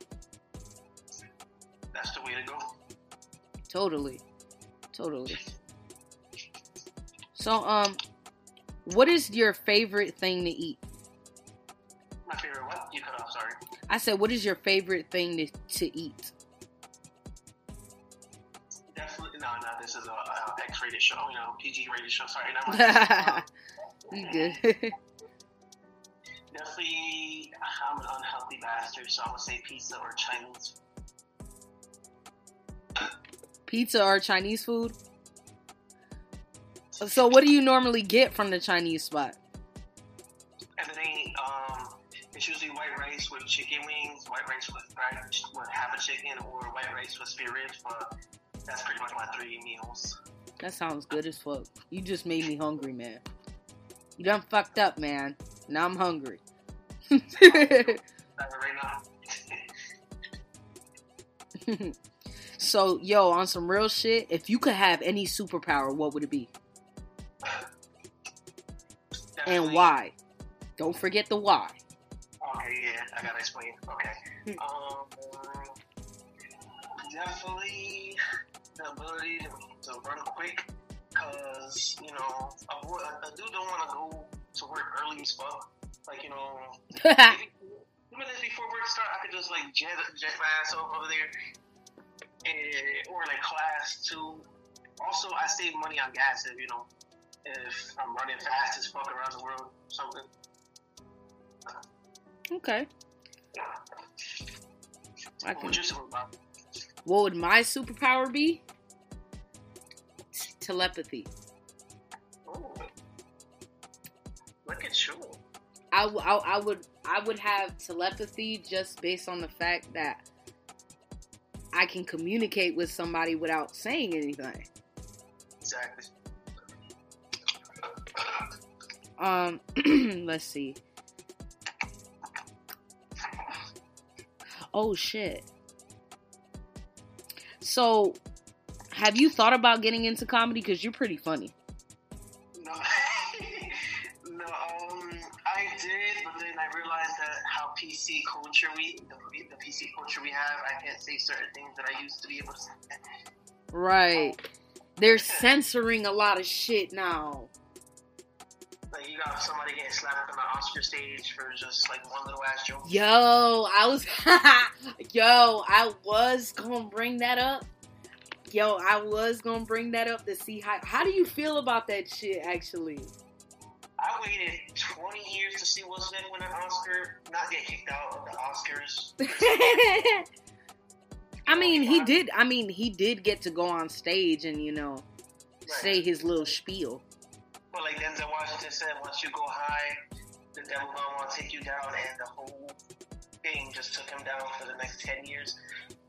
that's the way to go. Totally. Totally. So um what is your favorite thing to eat? I said what is your favorite thing to, to eat? Definitely, no, no, this is a, a X-rated show, you know, PG-rated show. Sorry, not you good. Definitely, I'm an unhealthy bastard, so I'm gonna say pizza or Chinese. Pizza or Chinese food? So what do you normally get from the Chinese spot? Chicken wings, white rice with fried, with half a chicken, or white rice with spare ribs. But that's pretty much my three meals. That sounds good as fuck. You just made me hungry, man. You done fucked up, man. Now I'm hungry. That's it right now. so, yo, on some real shit, if you could have any superpower, what would it be? And why? Don't forget the why. Okay, yeah, I gotta explain. Okay. Um, definitely the ability to, to run quick, cause you know a, boy, a, dude don't want to go to work early as fuck. Like you know, two minutes before work start, I could just like jet jet my ass off over there, and, or like class too. Also, I save money on gas if you know if I'm running fast as fuck around the world, something. okay. I What can, would you say about? what would my superpower be? T- Telepathy. Oh, look at you. I, w- I, I would I would have telepathy just based on the fact that I can communicate with somebody without saying anything. Exactly. Um, let's see. Oh shit. So, have you thought about getting into comedy? Because you're pretty funny. No, no. Um, I did, but then I realized that how PC culture we, the, the PC culture we have, I can't say certain things that I used to be able to say. Right. They're censoring a lot of shit now. Like you got somebody getting slapped on the Oscar stage for just like one little ass joke. Yo, I was, yo, I was gonna bring that up. Yo, I was gonna bring that up to see how. How do you feel about that shit? Actually, I waited 20 years to see Will Smith win an Oscar, not get kicked out of the Oscars. I mean, he did. I mean, he did get to go on stage and you know Right. say his little spiel. But like Denzel Washington said, once you go high, the devil gonna want to take you down, and the whole thing just took him down for the next ten years.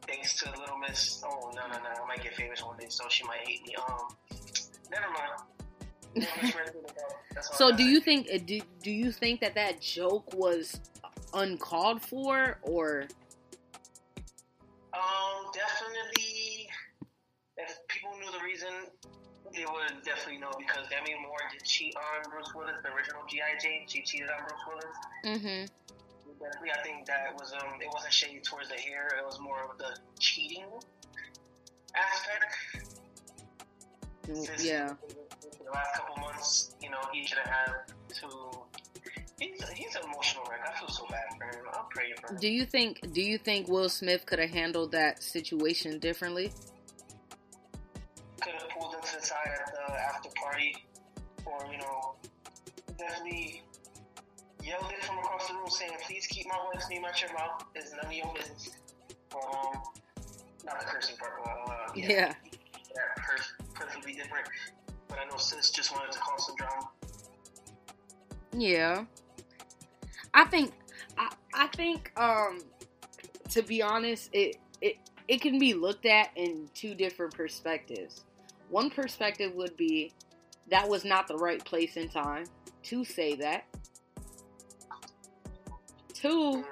Thanks to Little Miss. Oh no no no! I might get famous one day, so she might hate me. Um, never mind. Little Miss Red Hood, that's all So, do you think? uh, Do Do you think that that joke was uncalled for, or Um, definitely. If people knew the reason They would definitely know because Demi Moore did cheat on Bruce Willis, the original GI Jane. She cheated on Bruce Willis. Mm-hmm. Definitely, I think that was um, it wasn't shady towards the hair. It was more of the cheating aspect. Since Yeah. The last couple months, you know, he should have had to. He's he's an emotional wreck. I feel so bad for him. I'm praying for him. Do you think do you think Will Smith could have handled that situation differently? Could have pulled him to the side at the after party, or you know, definitely yelled it from across the room, saying, "Please keep my wife's name out your mouth. It's none of your business." Um, not the cursing part, but uh, Yeah. that curse perfectly different. But I know sis just wanted to cause some drama. Yeah. I think I, I think um to be honest, it it it can be looked at in two different perspectives. One perspective would be that was not the right place and time to say that. Two,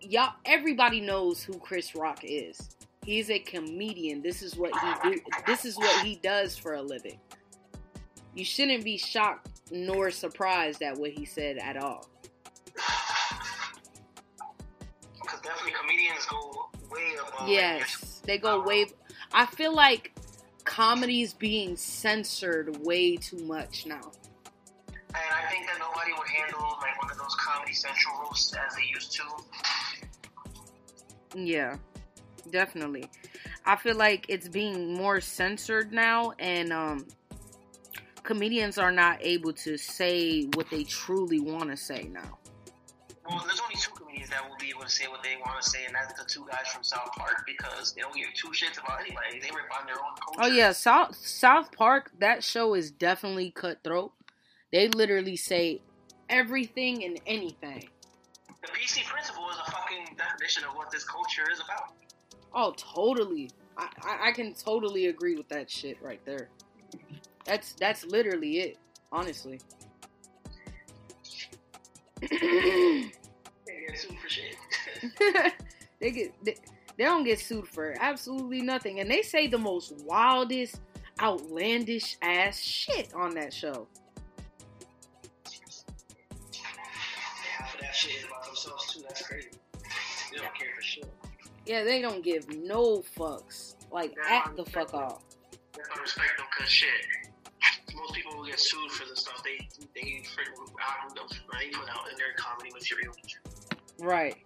y'all everybody knows who Chris Rock is. He's a comedian. This is what he do this is what he does for a living. You shouldn't be shocked nor surprised at what he said at all. Because definitely comedians go way above. Yes, they go um, way. I feel like comedy's being censored way too much now. And I think that nobody would handle like one of those Comedy Central roasts as they used to. Yeah, definitely. I feel like it's being more censored now, and um, comedians are not able to say what they truly want to say now. Well, there's only that will be able to say what they want to say, and that's the two guys from South Park because they don't give two shits about anybody. They rip on their own culture. Oh yeah, South South Park. That show is definitely cutthroat. They literally say everything and anything. The PC Principal is a fucking definition of what this culture is about. Oh, totally. I, I, I can totally agree with that shit right there. That's that's literally it, honestly. They get sued for shit. they get they, they don't get sued for absolutely nothing, and they say the most wildest, outlandish ass shit on that show. That shit about themselves too. That's crazy. They don't care for shit. Yeah, they don't give no fucks. Like act the fuck off. I respect them because shit. Most people will get sued for the stuff they they freaking out they put out in their comedy material. Right.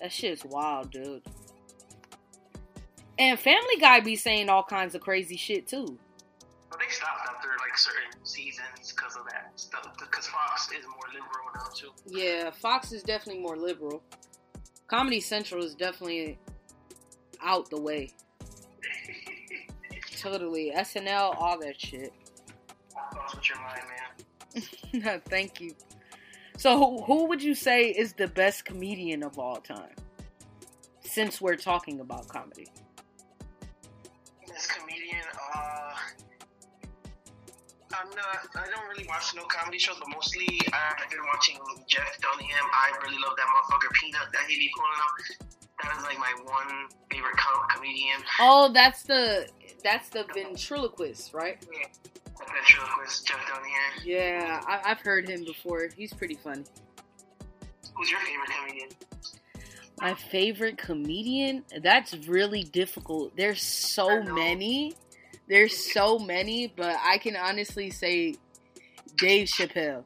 That shit's wild, dude. And Family Guy be saying all kinds of crazy shit too. But they stopped after like certain seasons because of that stuff. Because Fox is more liberal now too. Yeah, Fox is definitely more liberal. Comedy Central is definitely out the way. Totally. SNL, all that shit. Thoughts with your mind, man. Thank you. So, who, who would you say is the best comedian of all time? Since we're talking about comedy. This comedian, uh, I'm not. I don't really watch no comedy shows, but mostly I've been watching Jeff Dunham. I really love that motherfucker Peanut that he be pulling out. That is like my one favorite com- comedian. Oh, that's the that's the ventriloquist, right? The ventriloquist. Yeah, I, I've heard him before. He's pretty funny. Who's your favorite comedian? My favorite comedian? That's really difficult. There's so many. There's so many, but I can honestly say Dave Chappelle.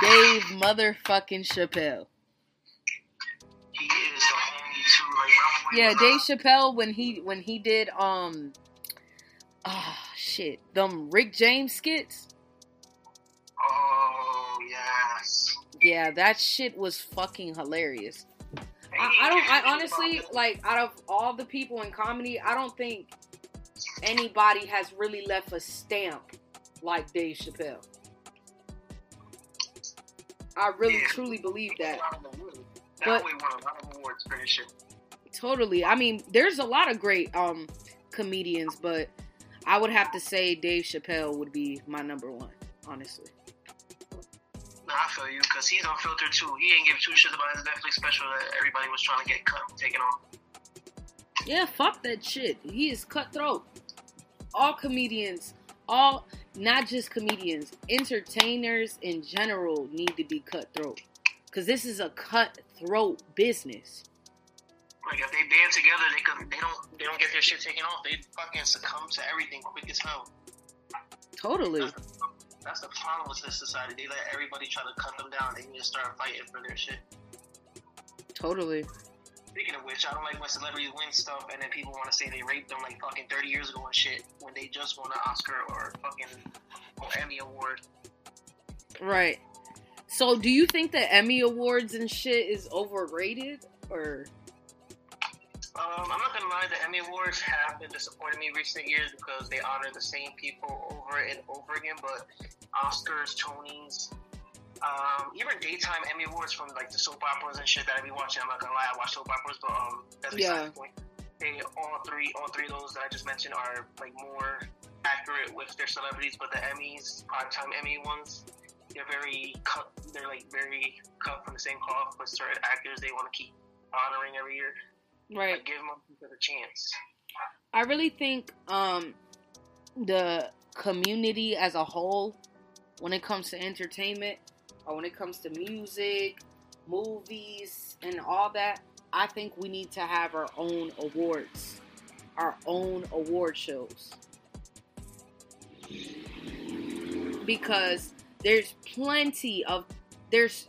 Dave motherfucking Chappelle. He is the homie too. Like my boy Yeah, Dave uh, Chappelle when he when he did um ah shit, them Rick James skits. Oh yes. Yeah, that shit was fucking hilarious. I, I don't. I honestly like out of all the people in comedy, I don't think anybody has really left a stamp like Dave Chappelle. I really Yeah. truly believe that. But- boy won a lot of awards for his shit. Totally. I mean, there's a lot of great um comedians, but I would have to say Dave Chappelle would be my number one, honestly. I feel you because he's unfiltered too. He ain't give two shits about his Netflix special that everybody was trying to get cut and taken off. Yeah, fuck that shit. He is cutthroat. all comedians, all not just comedians, entertainers in general need to be cutthroat. Cause this is a cutthroat business. Like if they band together, they can they don't they don't get their shit taken off. They fucking succumb to everything quick as hell. Totally. That's, that's the problem with this society. They let everybody try to cut them down. They need to start fighting for their shit. Totally. Speaking of which, I don't like when celebrities win stuff and then people want to say they raped them like fucking 30 years ago and shit when they just won an Oscar or fucking or Emmy award. Right. So, do you think the Emmy awards and shit is overrated or? Um, I'm not gonna lie, the Emmy Awards have been disappointing me recent years because they honor the same people over and over again. But Oscars, Tonys, um, even daytime Emmy Awards from like the soap operas and shit that I be watching. I'm not gonna lie, I watch soap operas, but um, that's Yeah. the point. They all three, all three of those that I just mentioned are like more accurate with their celebrities. But the Emmys, primetime Emmy ones, they're very cut. They're like very cut from the same cloth with certain actors they want to keep honoring every year. Right. Like, give them a chance. I really think um the community as a whole, when it comes to entertainment or when it comes to music, movies, and all that, I think we need to have our own awards, our own award shows. Because there's plenty of there's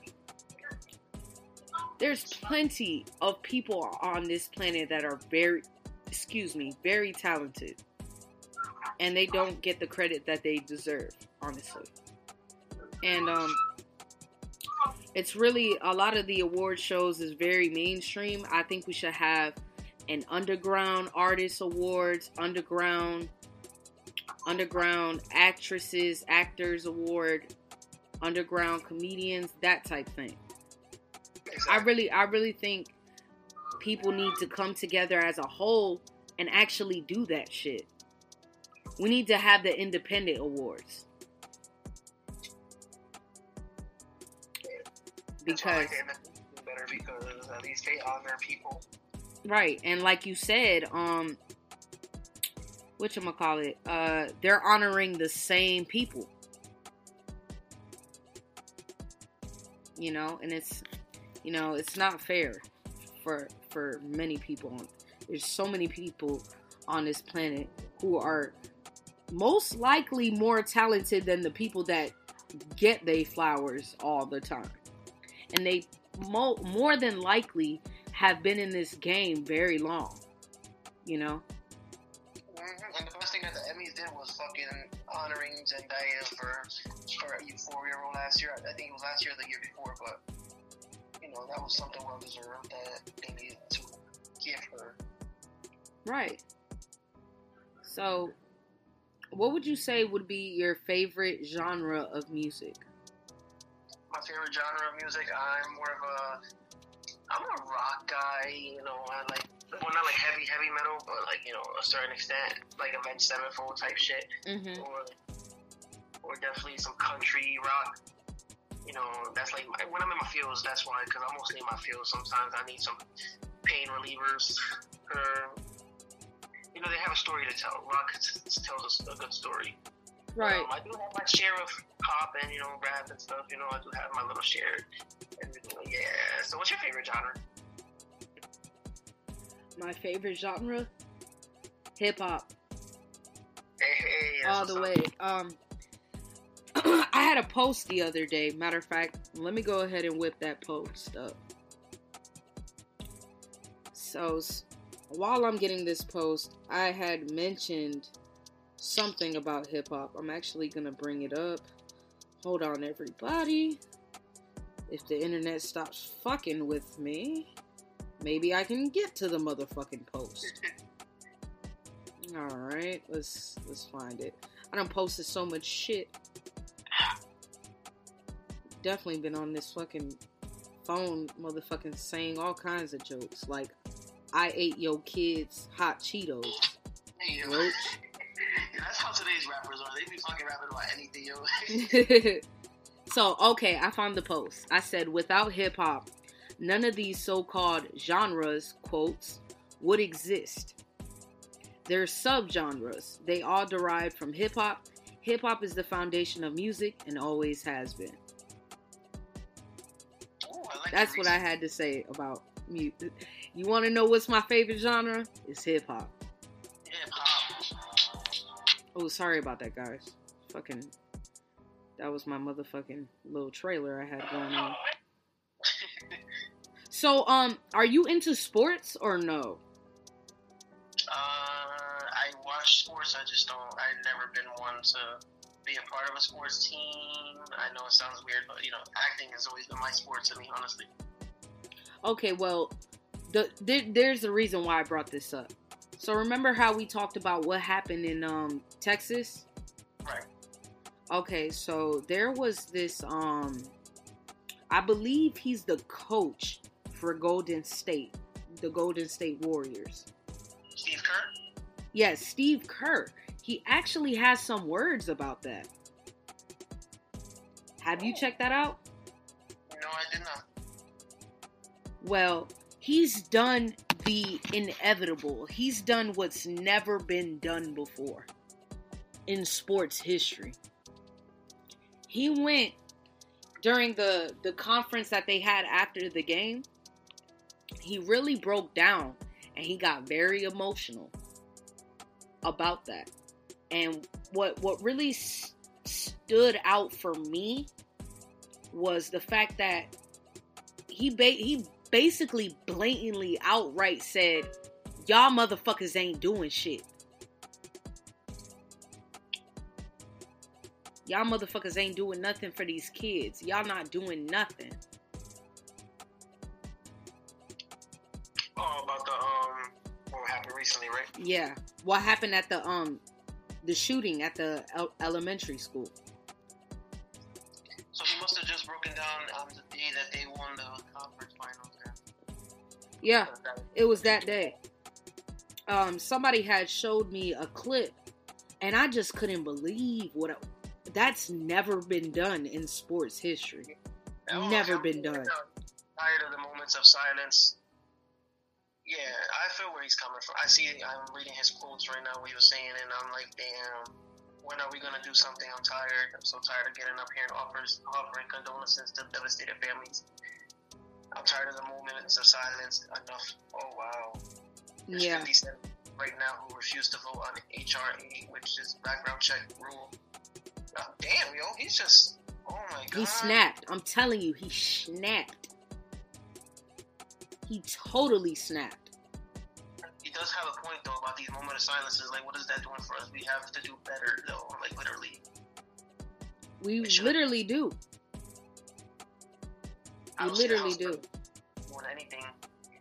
there's plenty of people on this planet that are very excuse me, very talented. And they don't get the credit that they deserve, honestly. And um it's really a lot of the award shows is very mainstream. I think we should have an underground artist awards, underground underground actresses, actors award, underground comedians, that type thing. I really I really think people need to come together as a whole and actually do that shit. We need to have the independent awards. That's why I Because like the NFL better because at least they honor people. right, and like you said, um what you call it? Uh they're honoring the same people. You know, and it's you know, it's not fair for for many people. There's so many people on this planet who are most likely more talented than the people that get they flowers all the time. And they mo- more than likely have been in this game very long. You know? Mm-hmm. And the best thing that the Emmys did was fucking honoring Zendaya for for Euphoria last year. I think it was last year or the year before, but know that was something well deserved that they needed to give her. Right. So, what would you say would be your favorite genre of music? My favorite genre of music, I'm more of a I'm a rock guy. You know, I like well not like heavy heavy metal, but like you know a certain extent, like Avenged Sevenfold type shit. Mm-hmm. or or definitely some country rock. You know, that's like my, when I'm in my feels. That's why, because I'm mostly in my feels. Sometimes I need some pain relievers. Or you know, they have a story to tell. Rock tells us a good story. Right. Um, I do have my share of pop and you know rap and stuff. You know, I do have my little share. And yeah. So, what's your favorite genre? My favorite genre? Hip hop. Hey, hey, all the way. up. Um, I had a post the other day. Matter of fact, let me go ahead and whip that post up. So, while I'm getting this post, I had mentioned something about hip hop. I'm actually gonna bring it up. Hold on, everybody. If the internet stops fucking with me, maybe I can get to the motherfucking post. All right, let's let's find it. I don't posted so much shit. Definitely been on this fucking phone, motherfucking saying all kinds of jokes like, "I ate your kids hot Cheetos." Roach. Yeah, that's how today's rappers are. They be fucking rapping about anything, yo. so okay, I found the post. I said, "Without hip hop, none of these so-called genres quotes would exist." They're subgenres. They all derive from hip hop. Hip hop is the foundation of music and always has been. Ooh, I like That's what I had to say about music. You want to know what's my favorite genre? It's hip hop. Hip hop. Oh, sorry about that, guys. Fucking, that was my motherfucking little trailer I had going on. So, um, are you into sports or no? Uh, I watch sports. I just don't. I've never been one to be a part of a sports team. I know it sounds weird, but you know, acting has always been my sport to me, honestly. Okay, well, the there, there's the reason why I brought this up. So remember how we talked about what happened in um Texas? Right. Okay, so there was this um I believe he's the coach for Golden State, the Golden State Warriors. Steve Kerr. Yes, Steve Kerr. He actually has some words about that. Have you oh. checked that out? No, I did not. Well, he's done the inevitable. He's done what's never been done before in sports history. He went during the the conference that they had after the game. He really broke down and he got very emotional about that. And what what really s- stood out for me was the fact that he ba- he basically blatantly outright said, "Y'all motherfuckers ain't doing shit. Y'all motherfuckers ain't doing nothing for these kids. Y'all not doing nothing." Oh, about the um, what happened recently, right? Yeah. What happened at the um the shooting at the el- elementary school? So he must have just broken down on the day that they won the conference finals. Yeah. Then. It was that day. Um, somebody had showed me a clip, and I just couldn't believe what. I, that's never been done in sports history. Oh, Never been done. Tired of the moments of silence. Yeah, I feel where he's coming from. I see. I'm reading his quotes right now. What he was saying, and I'm like, damn. When are we gonna do something? I'm tired. I'm so tired of getting up here and offers, offering condolences to devastated families. I'm tired of the moments of silence. Enough. Oh wow. There's Yeah. 57 right now who refuse to vote on HR 8, which is background check rule. Oh, damn, yo, he's just. Oh my god. He snapped. I'm telling you, he snapped. He totally snapped. He does have a point though about these moment of silences. Like, what is that doing for us? We have to do better though. Like literally. We literally do. I We literally do. More than anything,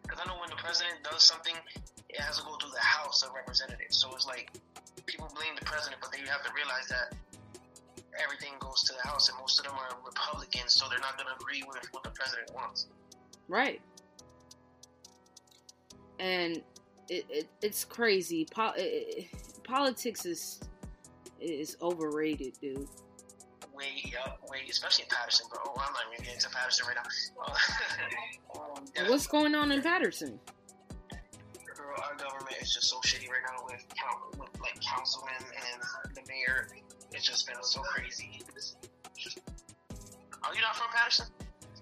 because I know when the president does something, it has to go through the House of Representatives. So it's like people blame the president, but then you have to realize that everything goes to the House, and most of them are Republicans, so they're not going to agree with what the president wants. Right. And it, it it's crazy. Po- it, it- politics is is overrated, dude. Way up, way, especially in Paterson, bro. Oh, I'm not even getting to Paterson right now. um, yeah. What's going on in Paterson? Girl, our government is just so shitty right now with, coun- with like councilmen and the mayor. It's just been so crazy. Just- Are you not from Paterson?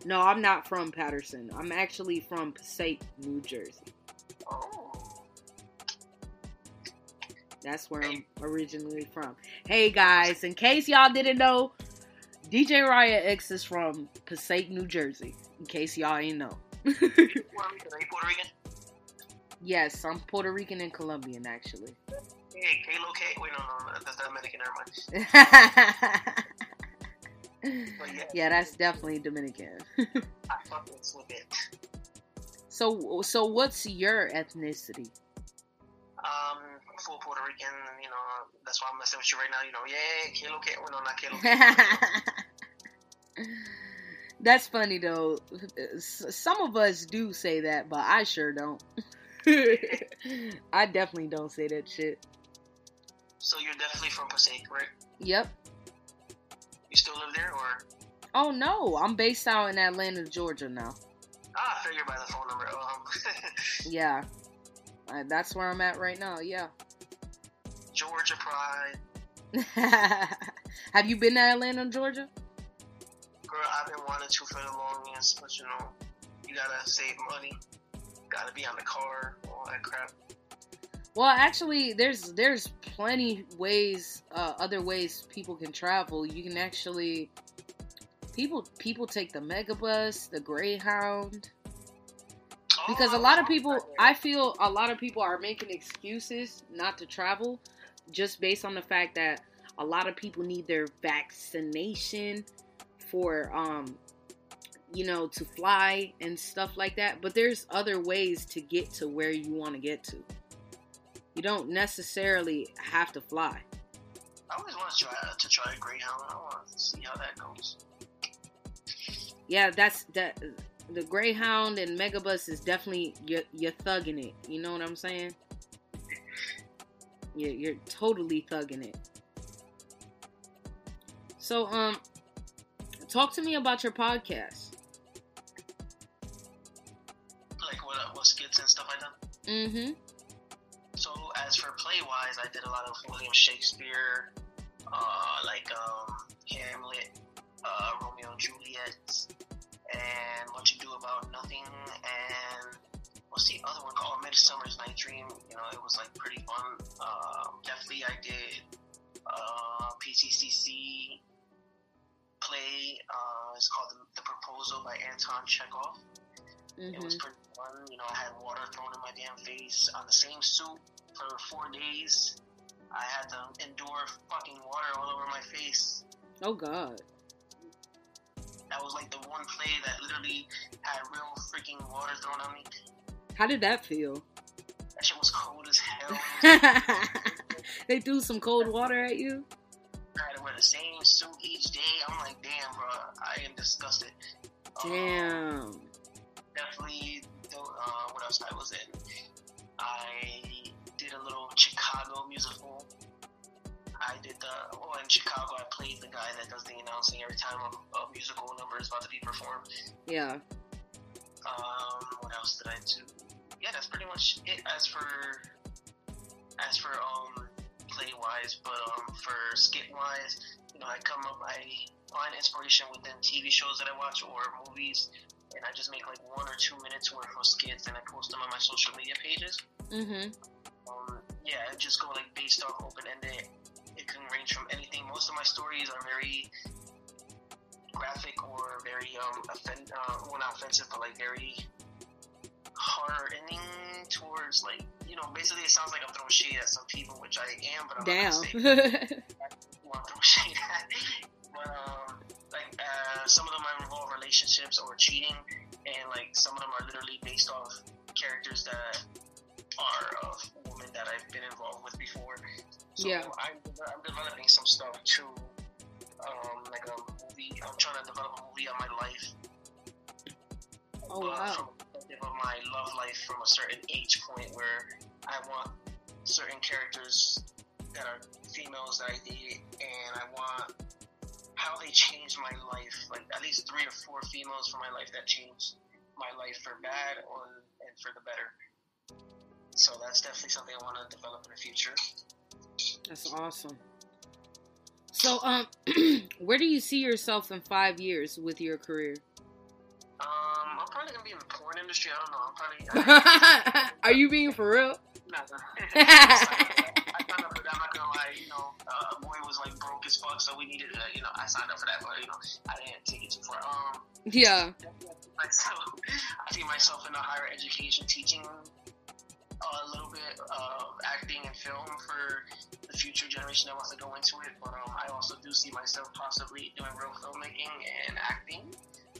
No, I'm not from Paterson. I'm actually from Passaic, New Jersey. Oh, That's where I'm originally from. Hey guys, in case y'all didn't know, DJ Riah X is from Passaic, New Jersey. In case y'all ain't know. Are you Puerto Rican? yes, I'm Puerto Rican and Colombian actually. Hey, Kalo K. Wait, no, no, no, that's not Dominican. Never mind. Yeah, yeah, that's definitely Dominican. I fucking slip it. So, so what's your ethnicity? Um, full Puerto Rican. You know, that's why I'm messing with you right now. You know, yeah, K. Wait, no, not Kalo K. That's funny though. Some of us do say that, but I sure don't. I definitely don't say that shit. so you're definitely from Passaic, right? Yep. You still live there, or? Oh no, I'm based out in Atlanta, Georgia now. I figured by the phone number. Um, Yeah. Uh, that's where I'm at right now. Yeah. Georgia Pride. Have you been to Atlanta, Georgia? Girl, I've been wanting to for the longest, but you know, you gotta save money. Gotta be on the car, all that crap. Well, actually, there's there's plenty ways, uh, other ways people can travel. You can actually people people take the megabus, the Greyhound, because a Oh, lot of people. I feel a lot of people are making excuses not to travel, just based on the fact that a lot of people need their vaccination for um you know to fly and stuff like that but there's other ways to get to where you want to get to you don't necessarily have to fly I always want to try to try a Greyhound. I want to see how that goes. Yeah that's that the greyhound and megabus is definitely you're, you're thugging it. You know what i'm saying? You're, you're totally thugging it. So um talk to me about your podcast. Like what what skits and stuff like that. mm-hmm. So as for play wise, I did a lot of William Shakespeare, uh, like um, Hamlet, uh, Romeo and Juliet, and What You Do About Nothing, and what's the other one called? Midsummer's Night Dream. You know, it was like pretty fun. Um, definitely, I did uh, PCCC play. Uh, it's called the, the Proposal by Anton Chekhov. It was mm-hmm pretty fun. You know, I had water thrown in my damn face on the same suit for four days. I had to endure fucking water all over my face. oh god That was like the one play that literally had real freaking water thrown on me. how did that feel That shit was cold as hell. they threw some cold water at you I had to wear the same suit each day. I'm like, damn, bro, I am disgusted. Um, damn definitely uh, what else I was in. I did a little Chicago musical. I did the well in Chicago. I played the guy that does the announcing every time a, a musical number is about to be performed. yeah Um, what else did I do? Yeah, that's pretty much it. As for as for um play wise, but um for skit wise, you know, I come up, I find inspiration within TV shows that I watch or movies, and I just make like one or two minutes worth of skits and I post them on my social media pages. mm-hmm Um, yeah, I just go like based off open ended. Can range from anything. Most of my stories are very graphic or very um offend uh, well not offensive but like very hardening towards like you know basically it sounds like I'm throwing shade at some people which I am but I'm damn not gonna say who I'm throwing shade at. But um like uh, some of them might involve relationships or cheating and like some of them are literally based off characters that are of women that I've been involved with before. So Yeah. I'm, I'm developing some stuff too. Um, like a movie. I'm trying to develop a movie on my life. oh but wow From the of my love life from a certain age point where I want certain characters that are females that I date, and I want how they changed my life. Like at least three or four females from my life that changed my life for bad or and for the better. So that's definitely something I want to develop in the future. That's awesome. So, um, where do you see yourself in five years with your career? Um, I'm probably gonna be in the porn industry. I don't know. I'm probably. Are you being for real? Nah, nah. I signed up for that. I'm not gonna lie. You know, uh, boy was like broke as fuck, so we needed. Uh, you know, I signed up for that, but you know, I didn't take it too far. Um, Yeah. myself, I see myself in a higher education, teaching a little bit of acting and film for the future generation that wants to go into it. But um, I also do see myself possibly doing real filmmaking and acting.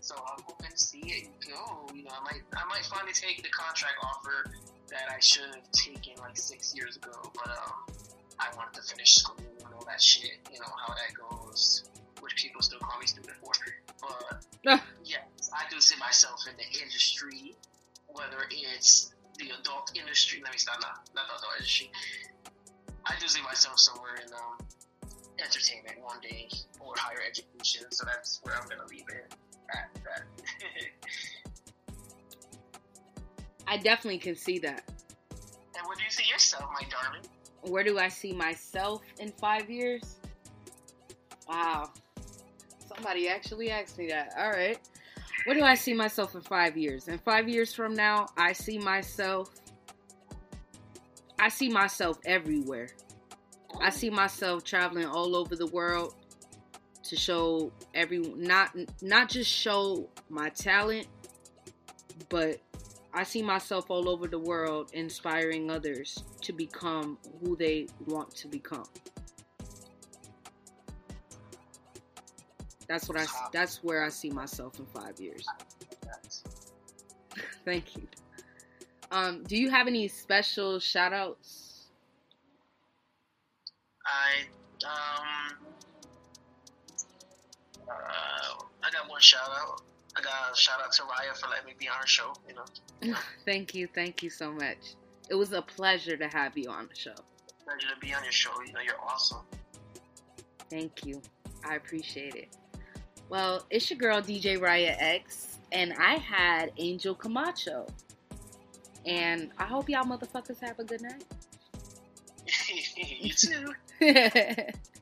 So I'm hoping to see it go. You know, I might, I might finally take the contract offer that I should have taken like six years ago. But um, I wanted to finish school and all that shit. You know how that goes, which people still call me stupid for. But yes, I do see myself in the industry, whether it's the adult industry. Let me stop, not not the adult industry. I do see myself somewhere in um, entertainment one day or higher education. So that's where I'm gonna leave it at. That. I definitely can see that. and where do you see yourself, my darling? where do I see myself in five years? Wow. Somebody actually asked me that. All right. Where do I see myself in five years? In five years from now, I see myself. I see myself everywhere. I see myself traveling all over the world to show every not not just show my talent, but I see myself all over the world inspiring others to become who they want to become. That's what I that's where I see myself in 5 years. Thank you. Um, do you have any special shout outs? I um uh, I got one shout out. I got a shout out to Riah for letting me be on her show. You know. thank you, thank you so much. It was a pleasure to have you on the show. Pleasure to be on your show. You know, you're awesome. Thank you. I appreciate it. Well, it's your girl DJ Riah X, and I had Angel Camacho. And I hope y'all motherfuckers have a good night. you too.